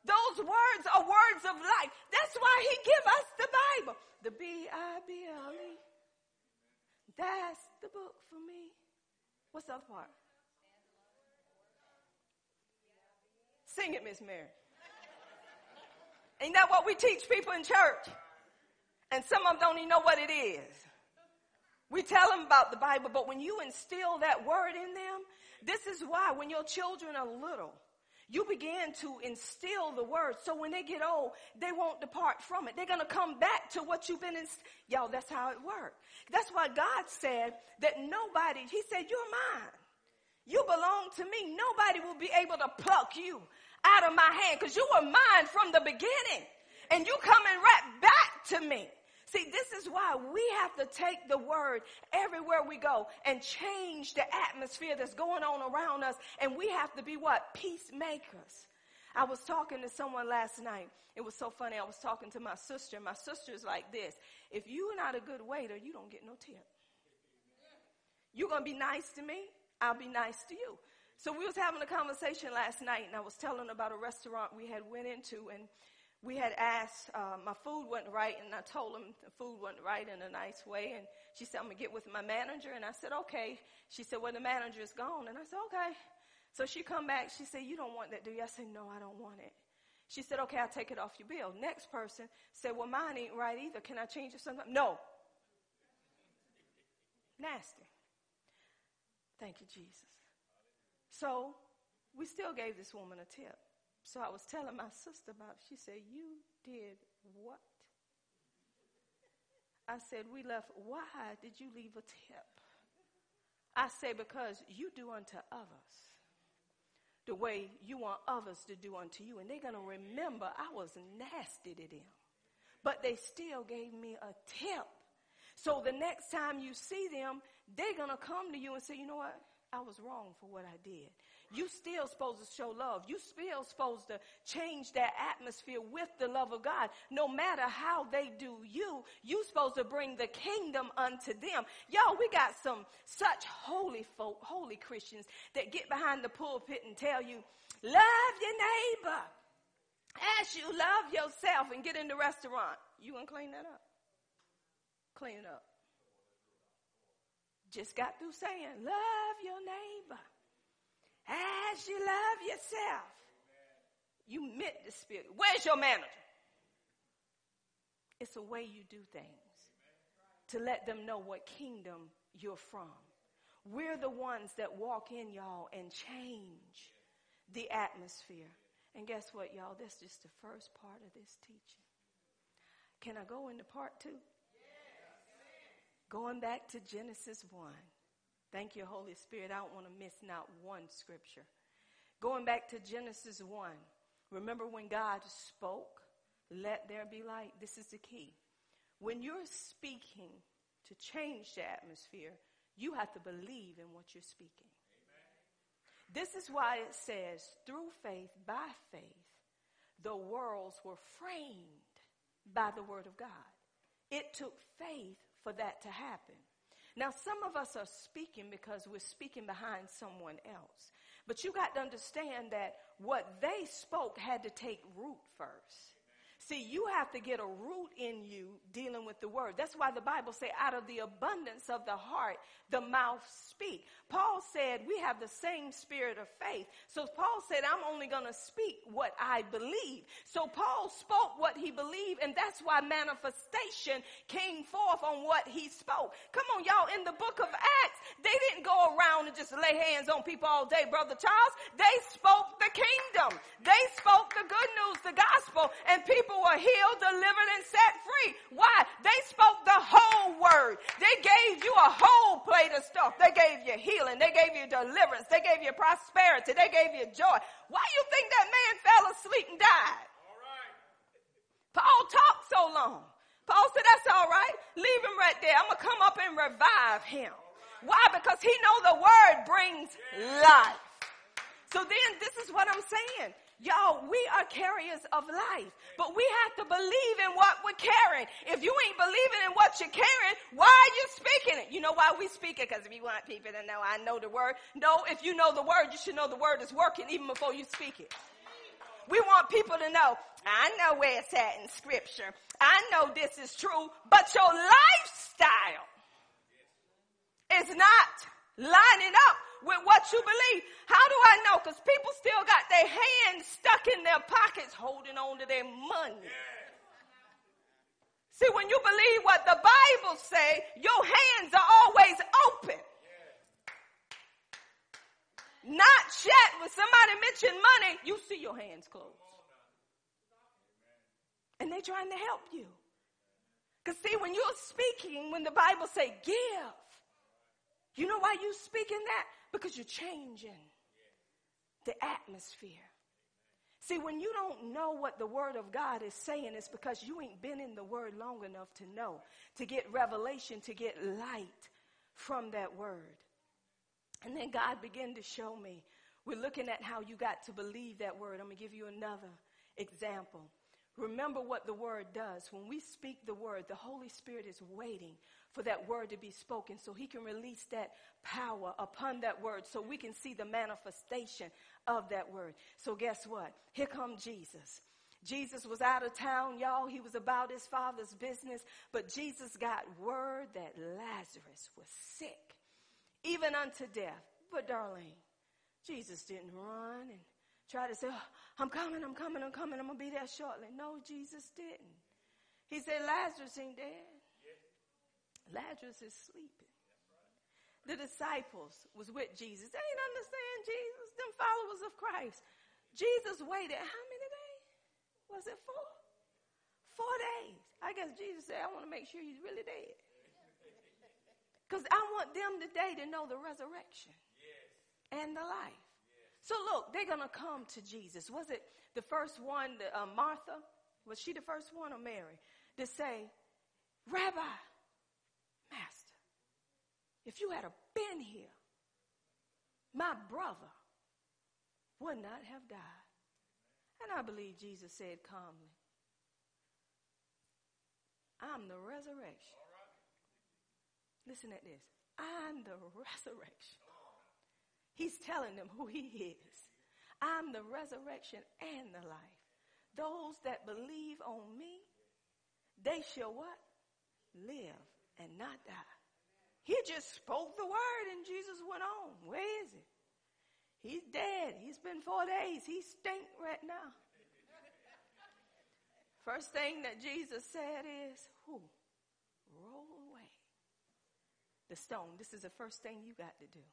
Speaker 1: Those words are words of life. That's why he give us the Bible. The B-I-B-L-E. That's the book for me. What's the other part? Sing it, Miss Mary. Ain't that what we teach people in church? And some of them don't even know what it is. We tell them about the Bible, but when you instill that word in them, this is why when your children are little, you begin to instill the word so when they get old, they won't depart from it. They're going to come back to what you've been in. Y'all, that's how it works. That's why God said that nobody, He said, You're mine. You belong to me. Nobody will be able to pluck you out of my hand because you were mine from the beginning. And you coming right back to me. See, this is why we have to take the word everywhere we go and change the atmosphere that's going on around us. And we have to be what? Peacemakers. I was talking to someone last night. It was so funny. I was talking to my sister. My sister's like this. If you're not a good waiter, you don't get no tip. You're going to be nice to me. I'll be nice to you. So we was having a conversation last night and I was telling about a restaurant we had went into and we had asked, uh, my food wasn't right, and I told him the food wasn't right in a nice way. And she said, I'm going to get with my manager. And I said, okay. She said, well, the manager is gone. And I said, okay. So she come back. She said, you don't want that, do you? I said, no, I don't want it. She said, okay, I'll take it off your bill. Next person said, well, mine ain't right either. Can I change it something? No. Nasty. Thank you, Jesus. So we still gave this woman a tip. So I was telling my sister about. She said, You did what? I said, We left. Why did you leave a tip? I say, Because you do unto others. the way you want others to do unto you. And they're going to remember I was nasty to them. But they still gave me a tip. So the next time you see them, they're going to come to you and say, you know what? I was wrong for what I did. You still supposed to show love. You still supposed to change that atmosphere with the love of God. No matter how they do you, you supposed to bring the kingdom unto them. Y'all, we got some such holy folk, holy Christians that get behind the pulpit and tell you, love your neighbor as you love yourself and get in the restaurant. You gonna clean that up? Clean it up. Just got through saying, love your neighbor as you love yourself. You meant the spirit. Where's your manager? It's a way you do things to let them know what kingdom you're from. We're the ones that walk in, y'all, and change the atmosphere. And guess what, y'all? That's just the first part of this teaching. Can I go into part two? Going back to Genesis 1. Thank you, Holy Spirit. I don't want to miss not one scripture. Going back to Genesis 1. Remember when God spoke, let there be light? This is the key. When you're speaking to change the atmosphere, you have to believe in what you're speaking. Amen. This is why it says, through faith, by faith, the worlds were framed by the word of God. It took faith for that to happen. Now, some of us are speaking because we're speaking behind someone else. But you got to understand that what they spoke had to take root first. See, you have to get a root in you dealing with the word. That's why the Bible say out of the abundance of the heart, the mouth speak. Paul said we have the same spirit of faith. So Paul said, I'm only going to speak what I believe. So Paul spoke what he believed and that's why manifestation came forth on what he spoke. Come on, y'all, in the book of Acts, they didn't go around and just lay hands on people all day, Brother Charles. They spoke the kingdom. They spoke the good news, the gospel, and people people were healed, delivered, and set free. Why? They spoke the whole word. They gave you a whole plate of stuff. They gave you healing. They gave you deliverance. They gave you prosperity. They gave you joy. Why do you think that man fell asleep and died? Paul talked so long. Paul said, that's all right. Leave him right there. I'm going to come up and revive him. Why? Because he know the word brings life. So then this is what I'm saying. Y'all, we are carriers of life, but we have to believe in what we're carrying. If you ain't believing in what you're carrying, why are you speaking it? You know why we speak it? Because if you want people to know I know the word. No, if you know the word, you should know the word is working even before you speak it. We want people to know, I know where it's at in scripture. I know this is true, but your lifestyle is not lining up with what you believe. How do I know? Because people still got their hands stuck in their pockets holding on to their money. See, when you believe what the Bible say, your hands are always open. Not yet. When somebody mention money, you see your hands closed. And they're trying to help you. Because see, when you're speaking, when the Bible say give, you know why you speaking that? Because you're changing the atmosphere. See, when you don't know what the Word of God is saying, it's because you ain't been in the Word long enough to know, to get revelation, to get light from that Word. And then God began to show me. We're looking at how you got to believe that Word. I'm going to give you another example. Remember what the Word does. When we speak the Word, the Holy Spirit is waiting for that word to be spoken so he can release that power upon that word so we can see the manifestation of that word. So guess what? Here come Jesus. Jesus was out of town, y'all. He was about his father's business, but Jesus got word that Lazarus was sick, even unto death. But Darlene, Jesus didn't run and try to say, oh, I'm coming, I'm coming, I'm coming, I'm to be there shortly. No, Jesus didn't. He said, Lazarus ain't dead. Lazarus is sleeping. The disciples was with Jesus. They didn't understand Jesus, them followers of Christ. Jesus waited how many days? Was it four? Four days. I guess Jesus said, I want to make sure he's really dead. Because I want them today to know the resurrection yes. and the life. Yes. So look, they're going to come to Jesus. Was it the first one, uh, Martha? Was she the first one or Mary? To say, Rabbi, Master, if you had been here, my brother would not have died. And I believe Jesus said calmly, I'm the resurrection. Listen at this. I'm the resurrection. He's telling them who he is. I'm the resurrection and the life. Those that believe on me, they shall what? Live and not die. He just spoke the word and Jesus went on. Where is he? He's dead. He's been four days. He stink right now. First thing that Jesus said is, who? Roll away the stone. This is the first thing you got to do.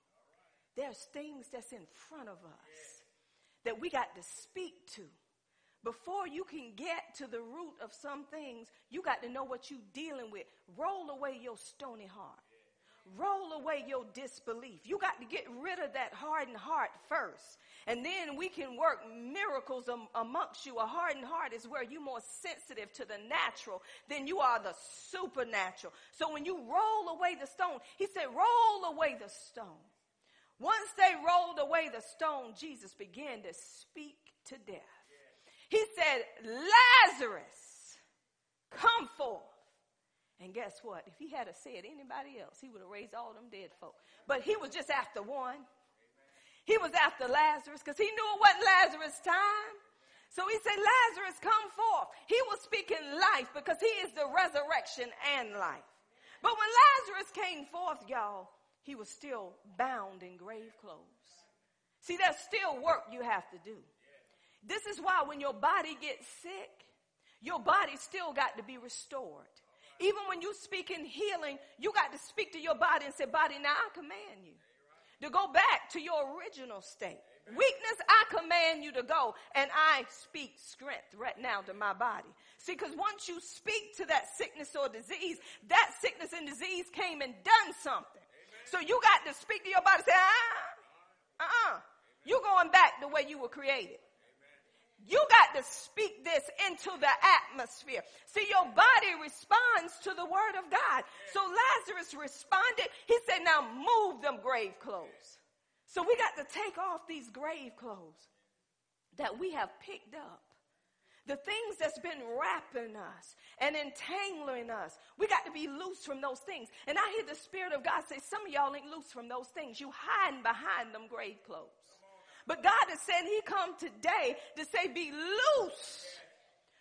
Speaker 1: There's things that's in front of us that we got to speak to. Before you can get to the root of some things, you got to know what you're dealing with. Roll away your stony heart. Roll away your disbelief. You got to get rid of that hardened heart first. And then we can work miracles am- amongst you. A hardened heart is where you're more sensitive to the natural than you are the supernatural. So when you roll away the stone, he said, roll away the stone. Once they rolled away the stone, Jesus began to speak to death. He said, Lazarus, come forth. And guess what? If he had said anybody else, he would have raised all them dead folk. But he was just after one. He was after Lazarus because he knew it wasn't Lazarus' time. So he said, Lazarus, come forth. He was speaking life because he is the resurrection and life. But when Lazarus came forth, y'all, he was still bound in grave clothes. See, there's still work you have to do. This is why when your body gets sick, your body still got to be restored. Even when you speak in healing, you got to speak to your body and say, body, now I command you to go back to your original state. Weakness, I command you to go and I speak strength right now to my body. See, because once you speak to that sickness or disease, that sickness and disease came and done something. So you got to speak to your body, and say, ah, uh-uh. You're going back the way you were created. You got to speak this into the atmosphere. See, your body responds to the word of God. So Lazarus responded. He said, now move them grave clothes. So we got to take off these grave clothes that we have picked up. The things that's been wrapping us and entangling us. We got to be loose from those things. And I hear the Spirit of God say, some of y'all ain't loose from those things. You hiding behind them grave clothes. But God is saying he come today to say be loose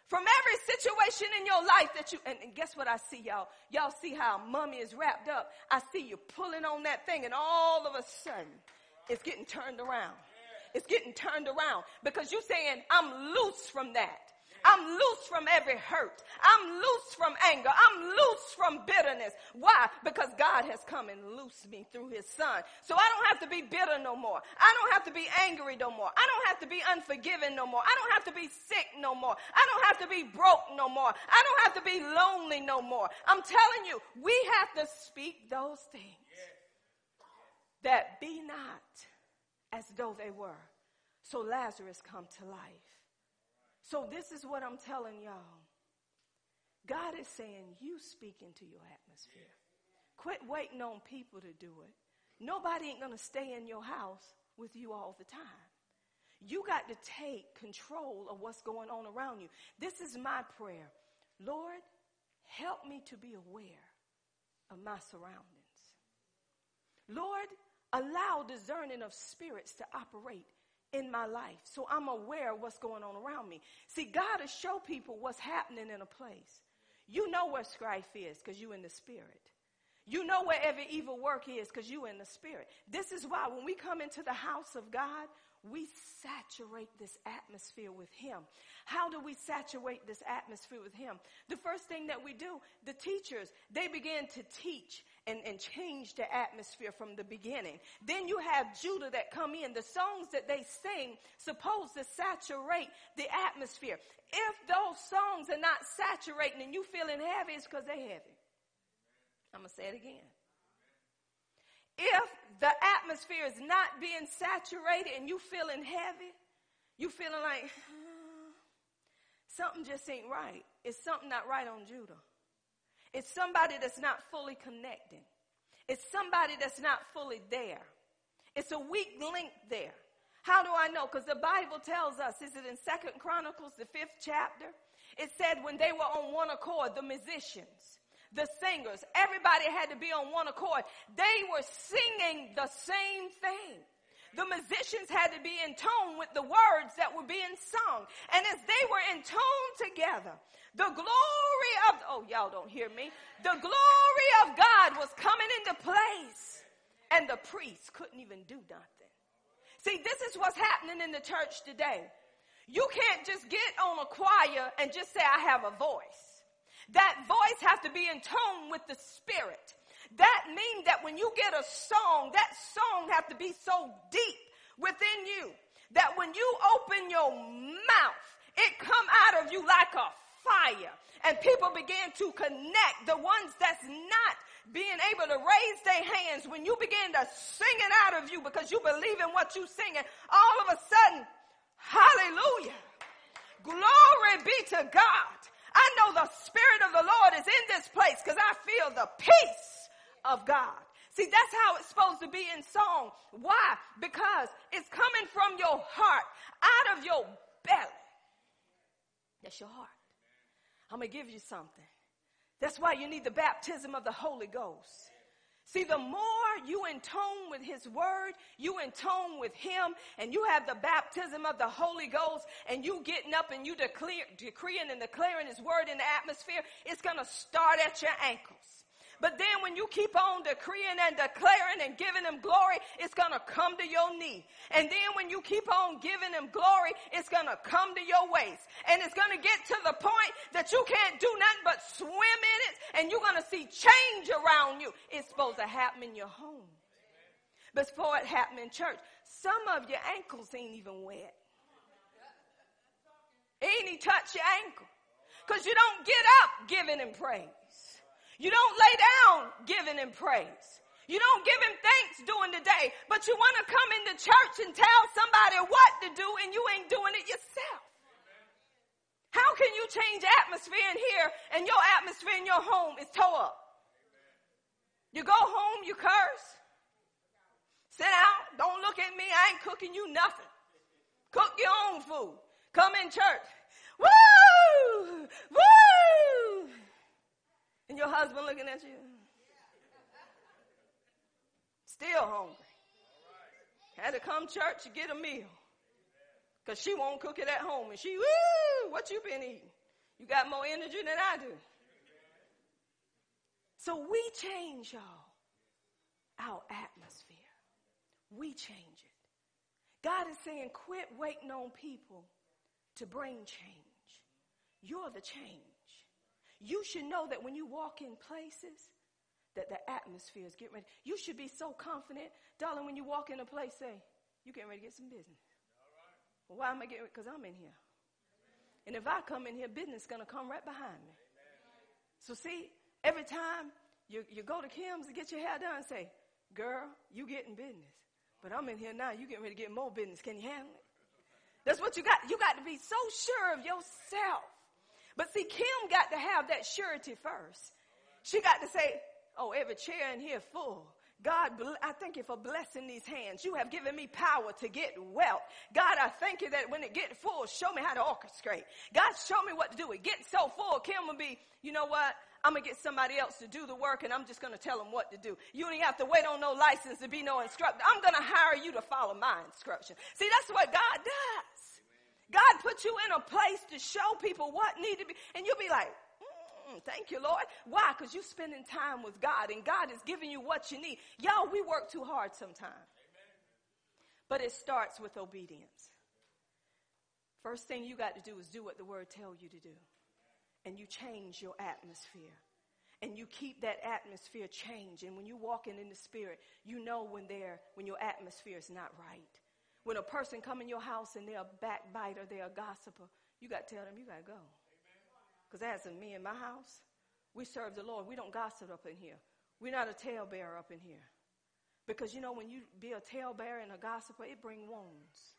Speaker 1: from every situation in your life that you, and, and, guess what I see y'all? Y'all see how mummy is wrapped up. I see you pulling on that thing and all of a sudden it's getting turned around. It's getting turned around because you're saying I'm loose from that. I'm loose from every hurt. I'm loose from anger. I'm loose from bitterness. Why? Because God has come and loosed me through his son. So I don't have to be bitter no more. I don't have to be angry no more. I don't have to be unforgiving no more. I don't have to be sick no more. I don't have to be broke no more. I don't have to be lonely no more. I'm telling you, we have to speak those things that be not as though they were. So Lazarus come to life. So this is what I'm telling y'all. God is saying, you speak into your atmosphere. Quit waiting on people to do it. Nobody ain't going to stay in your house with you all the time. You got to take control of what's going on around you. This is my prayer. Lord, help me to be aware of my surroundings. Lord, allow discerning of spirits to operate in my life. So I'm aware of what's going on around me. See, God will show people what's happening in a place. You know where strife is because you're in the spirit. You know where every evil work is because you're in the spirit. This is why when we come into the house of God, we saturate this atmosphere with Him. How do we saturate this atmosphere with Him? The first thing that we do, the teachers, they begin to teach and, and change the atmosphere from the beginning. Then you have Judah that come in. The songs that they sing supposed to saturate the atmosphere. If those songs are not saturating and you feeling heavy, it's because they're heavy. I'm to say it again. if the atmosphere is not being saturated and you feeling heavy, you feeling like something just ain't right. It's something not right on Judah. It's somebody that's not fully connecting. It's somebody that's not fully there. It's a weak link there. How do I know? Because the Bible tells us, is it in Second Chronicles, the fifth chapter? It said when they were on one accord, the musicians, the singers, everybody had to be on one accord. They were singing the same thing. The musicians had to be in tone with the words that were being sung. And as they were in tone together, the glory of, oh, y'all don't hear me. The glory of God was coming into place. And the priests couldn't even do nothing. See, this is what's happening in the church today. You can't just get on a choir and just say, I have a voice. That voice has to be in tone with the spirit. That means that when you get a song, that song has to be so deep within you that when you open your mouth, it come out of you like a fire. And people begin to connect. The ones that's not being able to raise their hands, when you begin to sing it out of you because you believe in what you singing, all of a sudden, hallelujah. Glory be to God. I know the Spirit of the Lord is in this place because I feel the peace of God. See, that's how it's supposed to be in song. Why? Because it's coming from your heart, out of your belly. That's your heart. I'm going to give you something. That's why you need the baptism of the Holy Ghost. See, the more you in with His Word, you in with Him, and you have the baptism of the Holy Ghost, and you getting up and you declare, decreeing and declaring His Word in the atmosphere, it's gonna start at your ankles. But then when you keep on decreeing and declaring and giving him glory, it's going to come to your knee. And then when you keep on giving him glory, it's going to come to your waist. And it's going to get to the point that you can't do nothing but swim in it and you're going to see change around you. It's supposed to happen in your home. Before it happened in church, some of your ankles ain't even wet. Ain't he touch your ankle? Cause you don't get up giving him praise. You don't lay down giving him praise. You don't give him thanks during the day, but you want to come into church and tell somebody what to do and you ain't doing it yourself. How can you change atmosphere in here and your atmosphere in your home is tore up? You go home, you curse. Sit down, don't look at me, I ain't cooking you nothing. Cook your own food. Come in church. Woo! Woo! And your husband looking at you. Still hungry. Had to come church to get a meal. Cause she won't cook it at home. And she, woo, what you been eating? You got more energy than I do. So we change y'all, our atmosphere. We change it. God is saying quit waiting on people to bring change. You're the change. You should know that when you walk in places, that the atmosphere is getting ready. You should be so confident, darling, when you walk in a place, say, you getting ready to get some business. Well, why am I getting Because I'm in here. And if I come in here, business is going to come right behind me. So see, every time you, you go to Kim's to get your hair done, say, girl, you getting business. But I'm in here now, you getting ready to get more business. Can you handle it? That's what you got. You got to be so sure of yourself but see, Kim got to have that surety first. She got to say, oh, every chair in here full. God, I thank you for blessing these hands. You have given me power to get wealth. God, I thank you that when it gets full, show me how to orchestrate. God, show me what to do. It gets so full, Kim will be, you know what? I'm gonna get somebody else to do the work and I'm just gonna tell them what to do. You don't have to wait on no license to be no instructor. I'm gonna hire you to follow my instruction. See, that's what God does. God put you in a place to show people what need to be, and you'll be like, mm, thank you, Lord. Why? Because you're spending time with God, and God is giving you what you need. Y'all, we work too hard sometimes. But it starts with obedience. First thing you got to do is do what the word tells you to do. And you change your atmosphere. And you keep that atmosphere changed. And when you walk in in the spirit, you know when there when your atmosphere is not right. When a person come in your house and they're a backbiter, they're a gossiper, you got to tell them you got to go. Because that's me in my house. We serve the Lord. We don't gossip up in here. We're not a talebearer up in here. Because you know, when you be a talebearer and a gossiper, it bring wounds.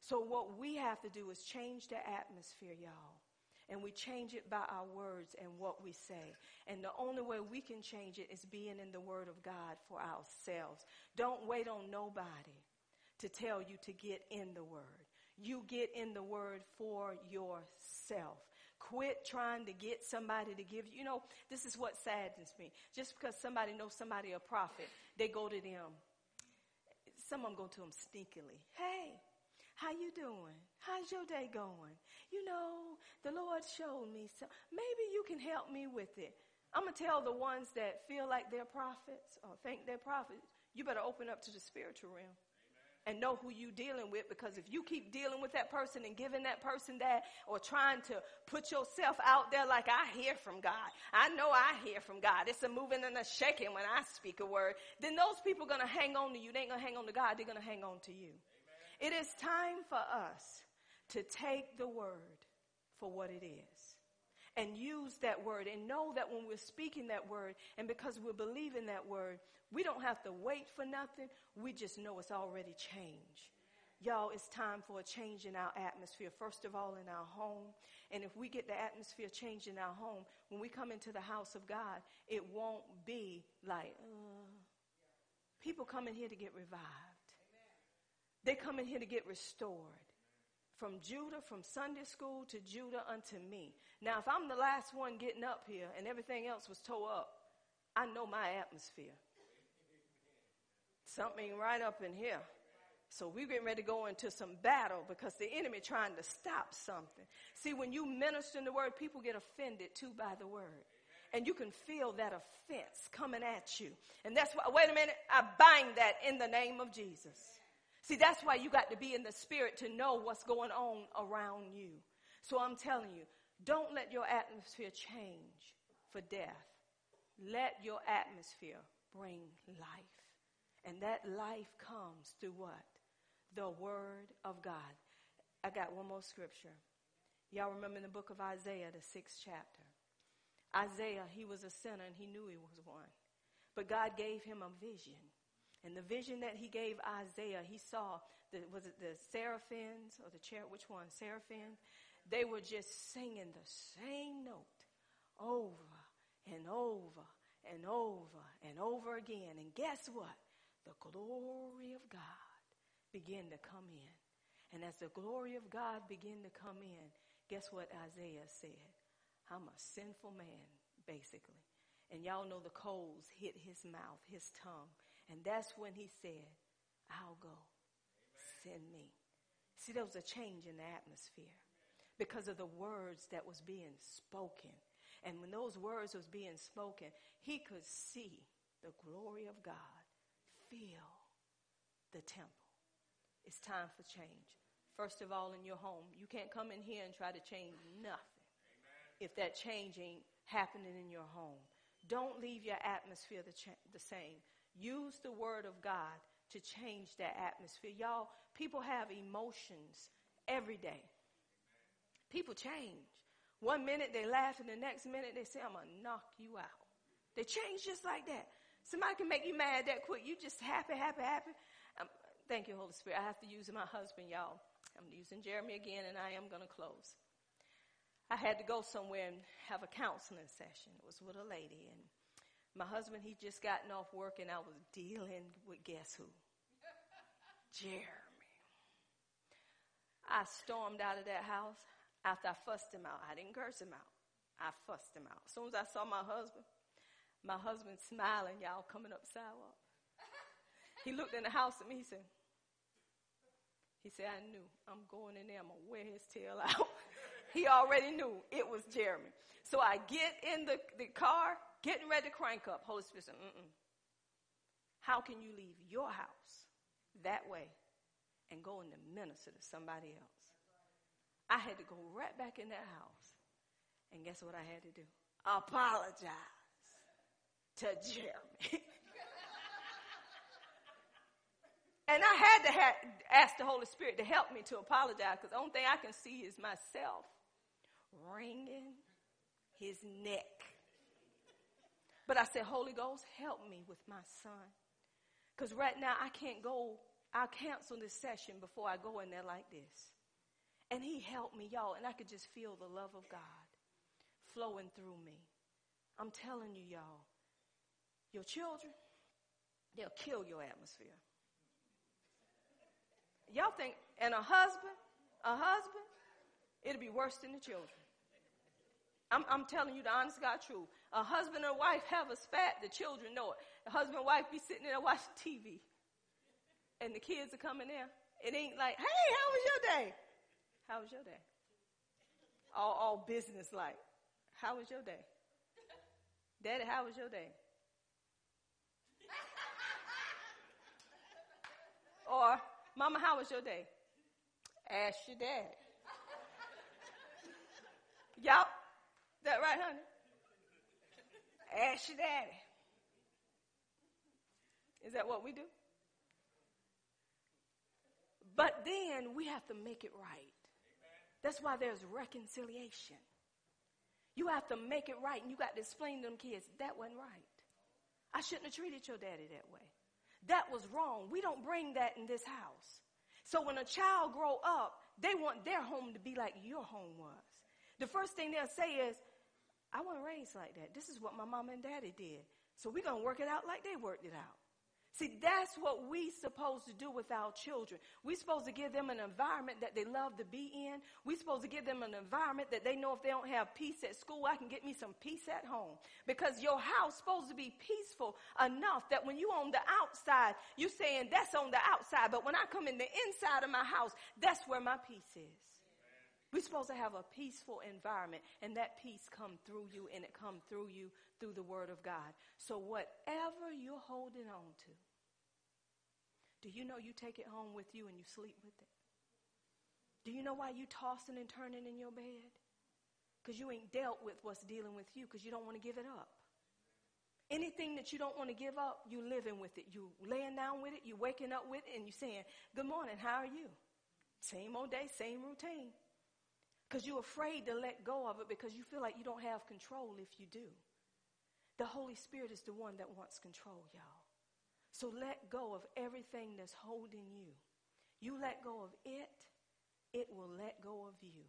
Speaker 1: So what we have to do is change the atmosphere, y'all. And we change it by our words and what we say. And the only way we can change it is being in the Word of God for ourselves. Don't wait on nobody to tell you to get in the Word. You get in the Word for yourself. Quit trying to get somebody to give you. You know, this is what saddens me. Just because somebody knows somebody a prophet, they go to them. Some of them go to them sneakily. Hey, how you doing? How's your day going? You know, the Lord showed me so maybe you can help me with it. I'm gonna tell the ones that feel like they're prophets or think they're prophets, you better open up to the spiritual realm and know who you dealing with because if you keep dealing with that person and giving that person that or trying to put yourself out there like I hear from God, I know I hear from God. It's a moving and a shaking when I speak a word. Then those people are going to hang on to you. They ain't going to hang on to God. They're going to hang on to you. Amen. It is time for us to take the word for what it is and use that word and know that when we're speaking that word and because we're believing that word, we don't have to wait for nothing. We just know it's already changed. Y'all, it's time for a change in our atmosphere. First of all, in our home. And if we get the atmosphere changed in our home, when we come into the house of God, it won't be like, uh, people come in here to get revived. They come in here to get restored from Judah, from Sunday school to Judah unto me. Now, if I'm the last one getting up here and everything else was tore up, I know my atmosphere. Something right up in here. So we're getting ready to go into some battle because the enemy trying to stop something. See, when you minister in the word, people get offended too by the word. And you can feel that offense coming at you. And that's why, wait a minute, I bind that in the name of Jesus. See, that's why you got to be in the spirit to know what's going on around you. So I'm telling you, don't let your atmosphere change for death. Let your atmosphere bring life. And that life comes through what? The Word of God. I got one more scripture. Y'all remember in the book of Isaiah, the sixth chapter. Isaiah, he was a sinner and he knew he was one. But God gave him a vision. And the vision that he gave Isaiah, he saw, the, was it the seraphims or the chair, which one? Seraphim? They were just singing the same note over and over and over and over again. And guess what? The glory of God began to come in. And as the glory of God began to come in, guess what Isaiah said? I'm a sinful man, basically. And y'all know the coals hit his mouth, his tongue. And that's when he said, I'll go. Send me. See, there was a change in the atmosphere because of the words that was being spoken. And when those words was being spoken, he could see the glory of God fill the temple. It's time for change. First of all, in your home, you can't come in here and try to change nothing Amen. if that change ain't happening in your home. Don't leave your atmosphere the, cha- the same. Use the word of God to change that atmosphere. Y'all, people have emotions every day. People change. One minute they laugh and the next minute they say, I'm going to knock you out. They change just like that. Somebody can make you mad that quick. You just happy, happy, happy. Um, thank you, Holy Spirit. I have to use my husband, y'all. I'm using Jeremy again and I am going to close. I had to go somewhere and have a counseling session. It was with a lady and my husband, he just gotten off work and I was dealing with guess who? Jeremy. I stormed out of that house after I fussed him out. I didn't curse him out. I fussed him out. As soon as I saw my husband, my husband smiling, y'all coming up sidewalk. He looked in the house at me, he said, he said, I knew I'm going in there, I'm gonna wear his tail out. he already knew it was Jeremy. So I get in the, the car getting ready to crank up. Holy Spirit said, Mm-mm. How can you leave your house that way and go and minister to somebody else? I had to go right back in that house. And guess what I had to do? Apologize to Jeremy. and I had to have, ask the Holy Spirit to help me to apologize because the only thing I can see is myself wringing his neck. But I said, Holy Ghost, help me with my son. Because right now I can't go, I'll cancel this session before I go in there like this. And he helped me, y'all, and I could just feel the love of God flowing through me. I'm telling you, y'all, your children, they'll kill your atmosphere. Y'all think, and a husband, a husband, it'll be worse than the children. I'm, I'm telling you the honest God truth. A husband and wife have a spat, the children know it. The husband and wife be sitting there watching TV. And the kids are coming there. It ain't like, hey, how was your day? How was your day? All, all business like. How was your day? Daddy, how was your day? Or, Mama, how was your day? Ask your dad. Y'all, that right, honey? Ask your daddy. Is that what we do? But then we have to make it right. That's why there's reconciliation. You have to make it right, and you got to explain to them kids that wasn't right. I shouldn't have treated your daddy that way. That was wrong. We don't bring that in this house. So when a child grow up, they want their home to be like your home was. The first thing they'll say is, I wasn't raised like that. This is what my mom and daddy did. So we're going to work it out like they worked it out. See, that's what we supposed to do with our children. We're supposed to give them an environment that they love to be in. We're supposed to give them an environment that they know if they don't have peace at school, I can get me some peace at home. Because your house supposed to be peaceful enough that when you on the outside, you saying that's on the outside. But when I come in the inside of my house, that's where my peace is. We're supposed to have a peaceful environment, and that peace come through you, and it come through you through the Word of God. So whatever you're holding on to, do you know you take it home with you and you sleep with it? Do you know why you tossing and turning in your bed? Because you ain't dealt with what's dealing with you because you don't want to give it up. Anything that you don't want to give up, you living with it. You laying down with it, you waking up with it, and you saying, Good morning, how are you? Same old day, same routine. Because you're afraid to let go of it because you feel like you don't have control if you do. The Holy Spirit is the one that wants control, y'all. So let go of everything that's holding you. You let go of it, it will let go of you.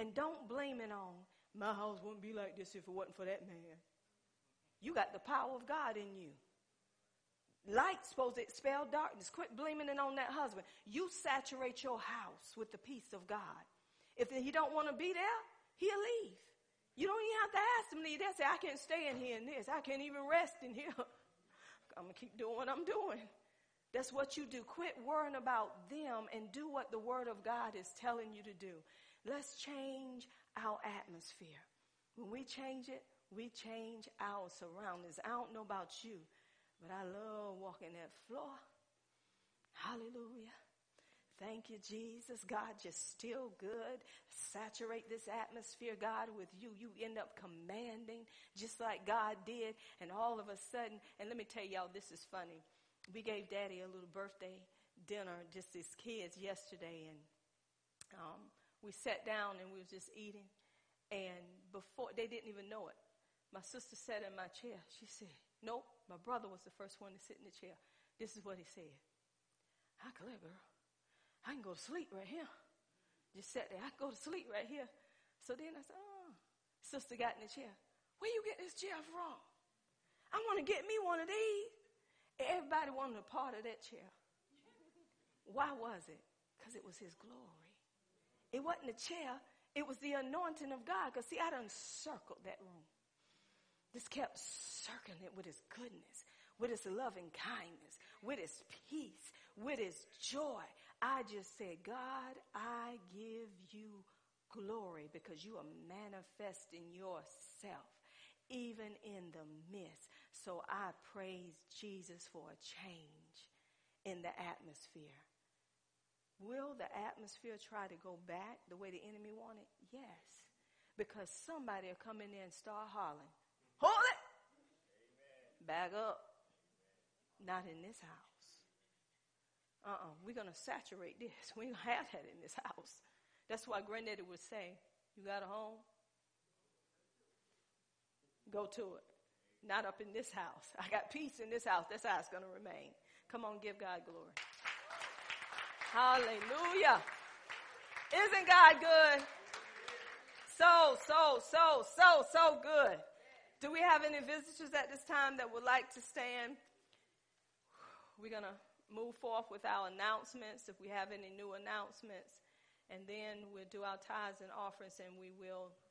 Speaker 1: And don't blame it on, my house wouldn't be like this if it wasn't for that man. You got the power of God in you. Light's supposed to expel darkness. Quit blaming it on that husband. You saturate your house with the peace of God. If he don't want to be there, he'll leave. You don't even have to ask him to leave there. Say, I can't stay in here in this. I can't even rest in here. I'm going to keep doing what I'm doing. That's what you do. Quit worrying about them and do what the Word of God is telling you to do. Let's change our atmosphere. When we change it, we change our surroundings. I don't know about you, but I love walking that floor. Hallelujah. Thank you, Jesus. God, you're still good. Saturate this atmosphere, God, with you. You end up commanding just like God did. And all of a sudden, and let me tell y'all, this is funny. We gave daddy a little birthday dinner, just as kids yesterday. And um, we sat down and we were just eating. And before, they didn't even know it. My sister sat in my chair. She said, nope, my brother was the first one to sit in the chair. This is what he said. How clever, girl. I can go to sleep right here. Just sat there. I can go to sleep right here. So then I said, oh. Sister got in the chair. Where you get this chair from? I want to get me one of these. Everybody wanted a part of that chair. Why was it? Because it was his glory. It wasn't the chair. It was the anointing of God. Because see, I done circled that room. Just kept circling it with his goodness, with his loving kindness, with his peace, with his joy. I just said, God, I give you glory because you are manifesting yourself even in the midst. So I praise Jesus for a change in the atmosphere. Will the atmosphere try to go back the way the enemy wanted? Yes. Because somebody will come in there and start hollering, Hold it! Amen. Back up. Amen. Not in this house uh-uh, we're going to saturate this. We don't have that in this house. That's why granddaddy would say, you got a home? Go to it. Not up in this house. I got peace in this house. That's how it's going to remain. Come on, give God glory. Hallelujah. Isn't God good? So, so, so, so, so good. Do we have any visitors at this time that would like to stand? We're going to move forth with our announcements if we have any new announcements. And then we'll do our tithes and offerings and we will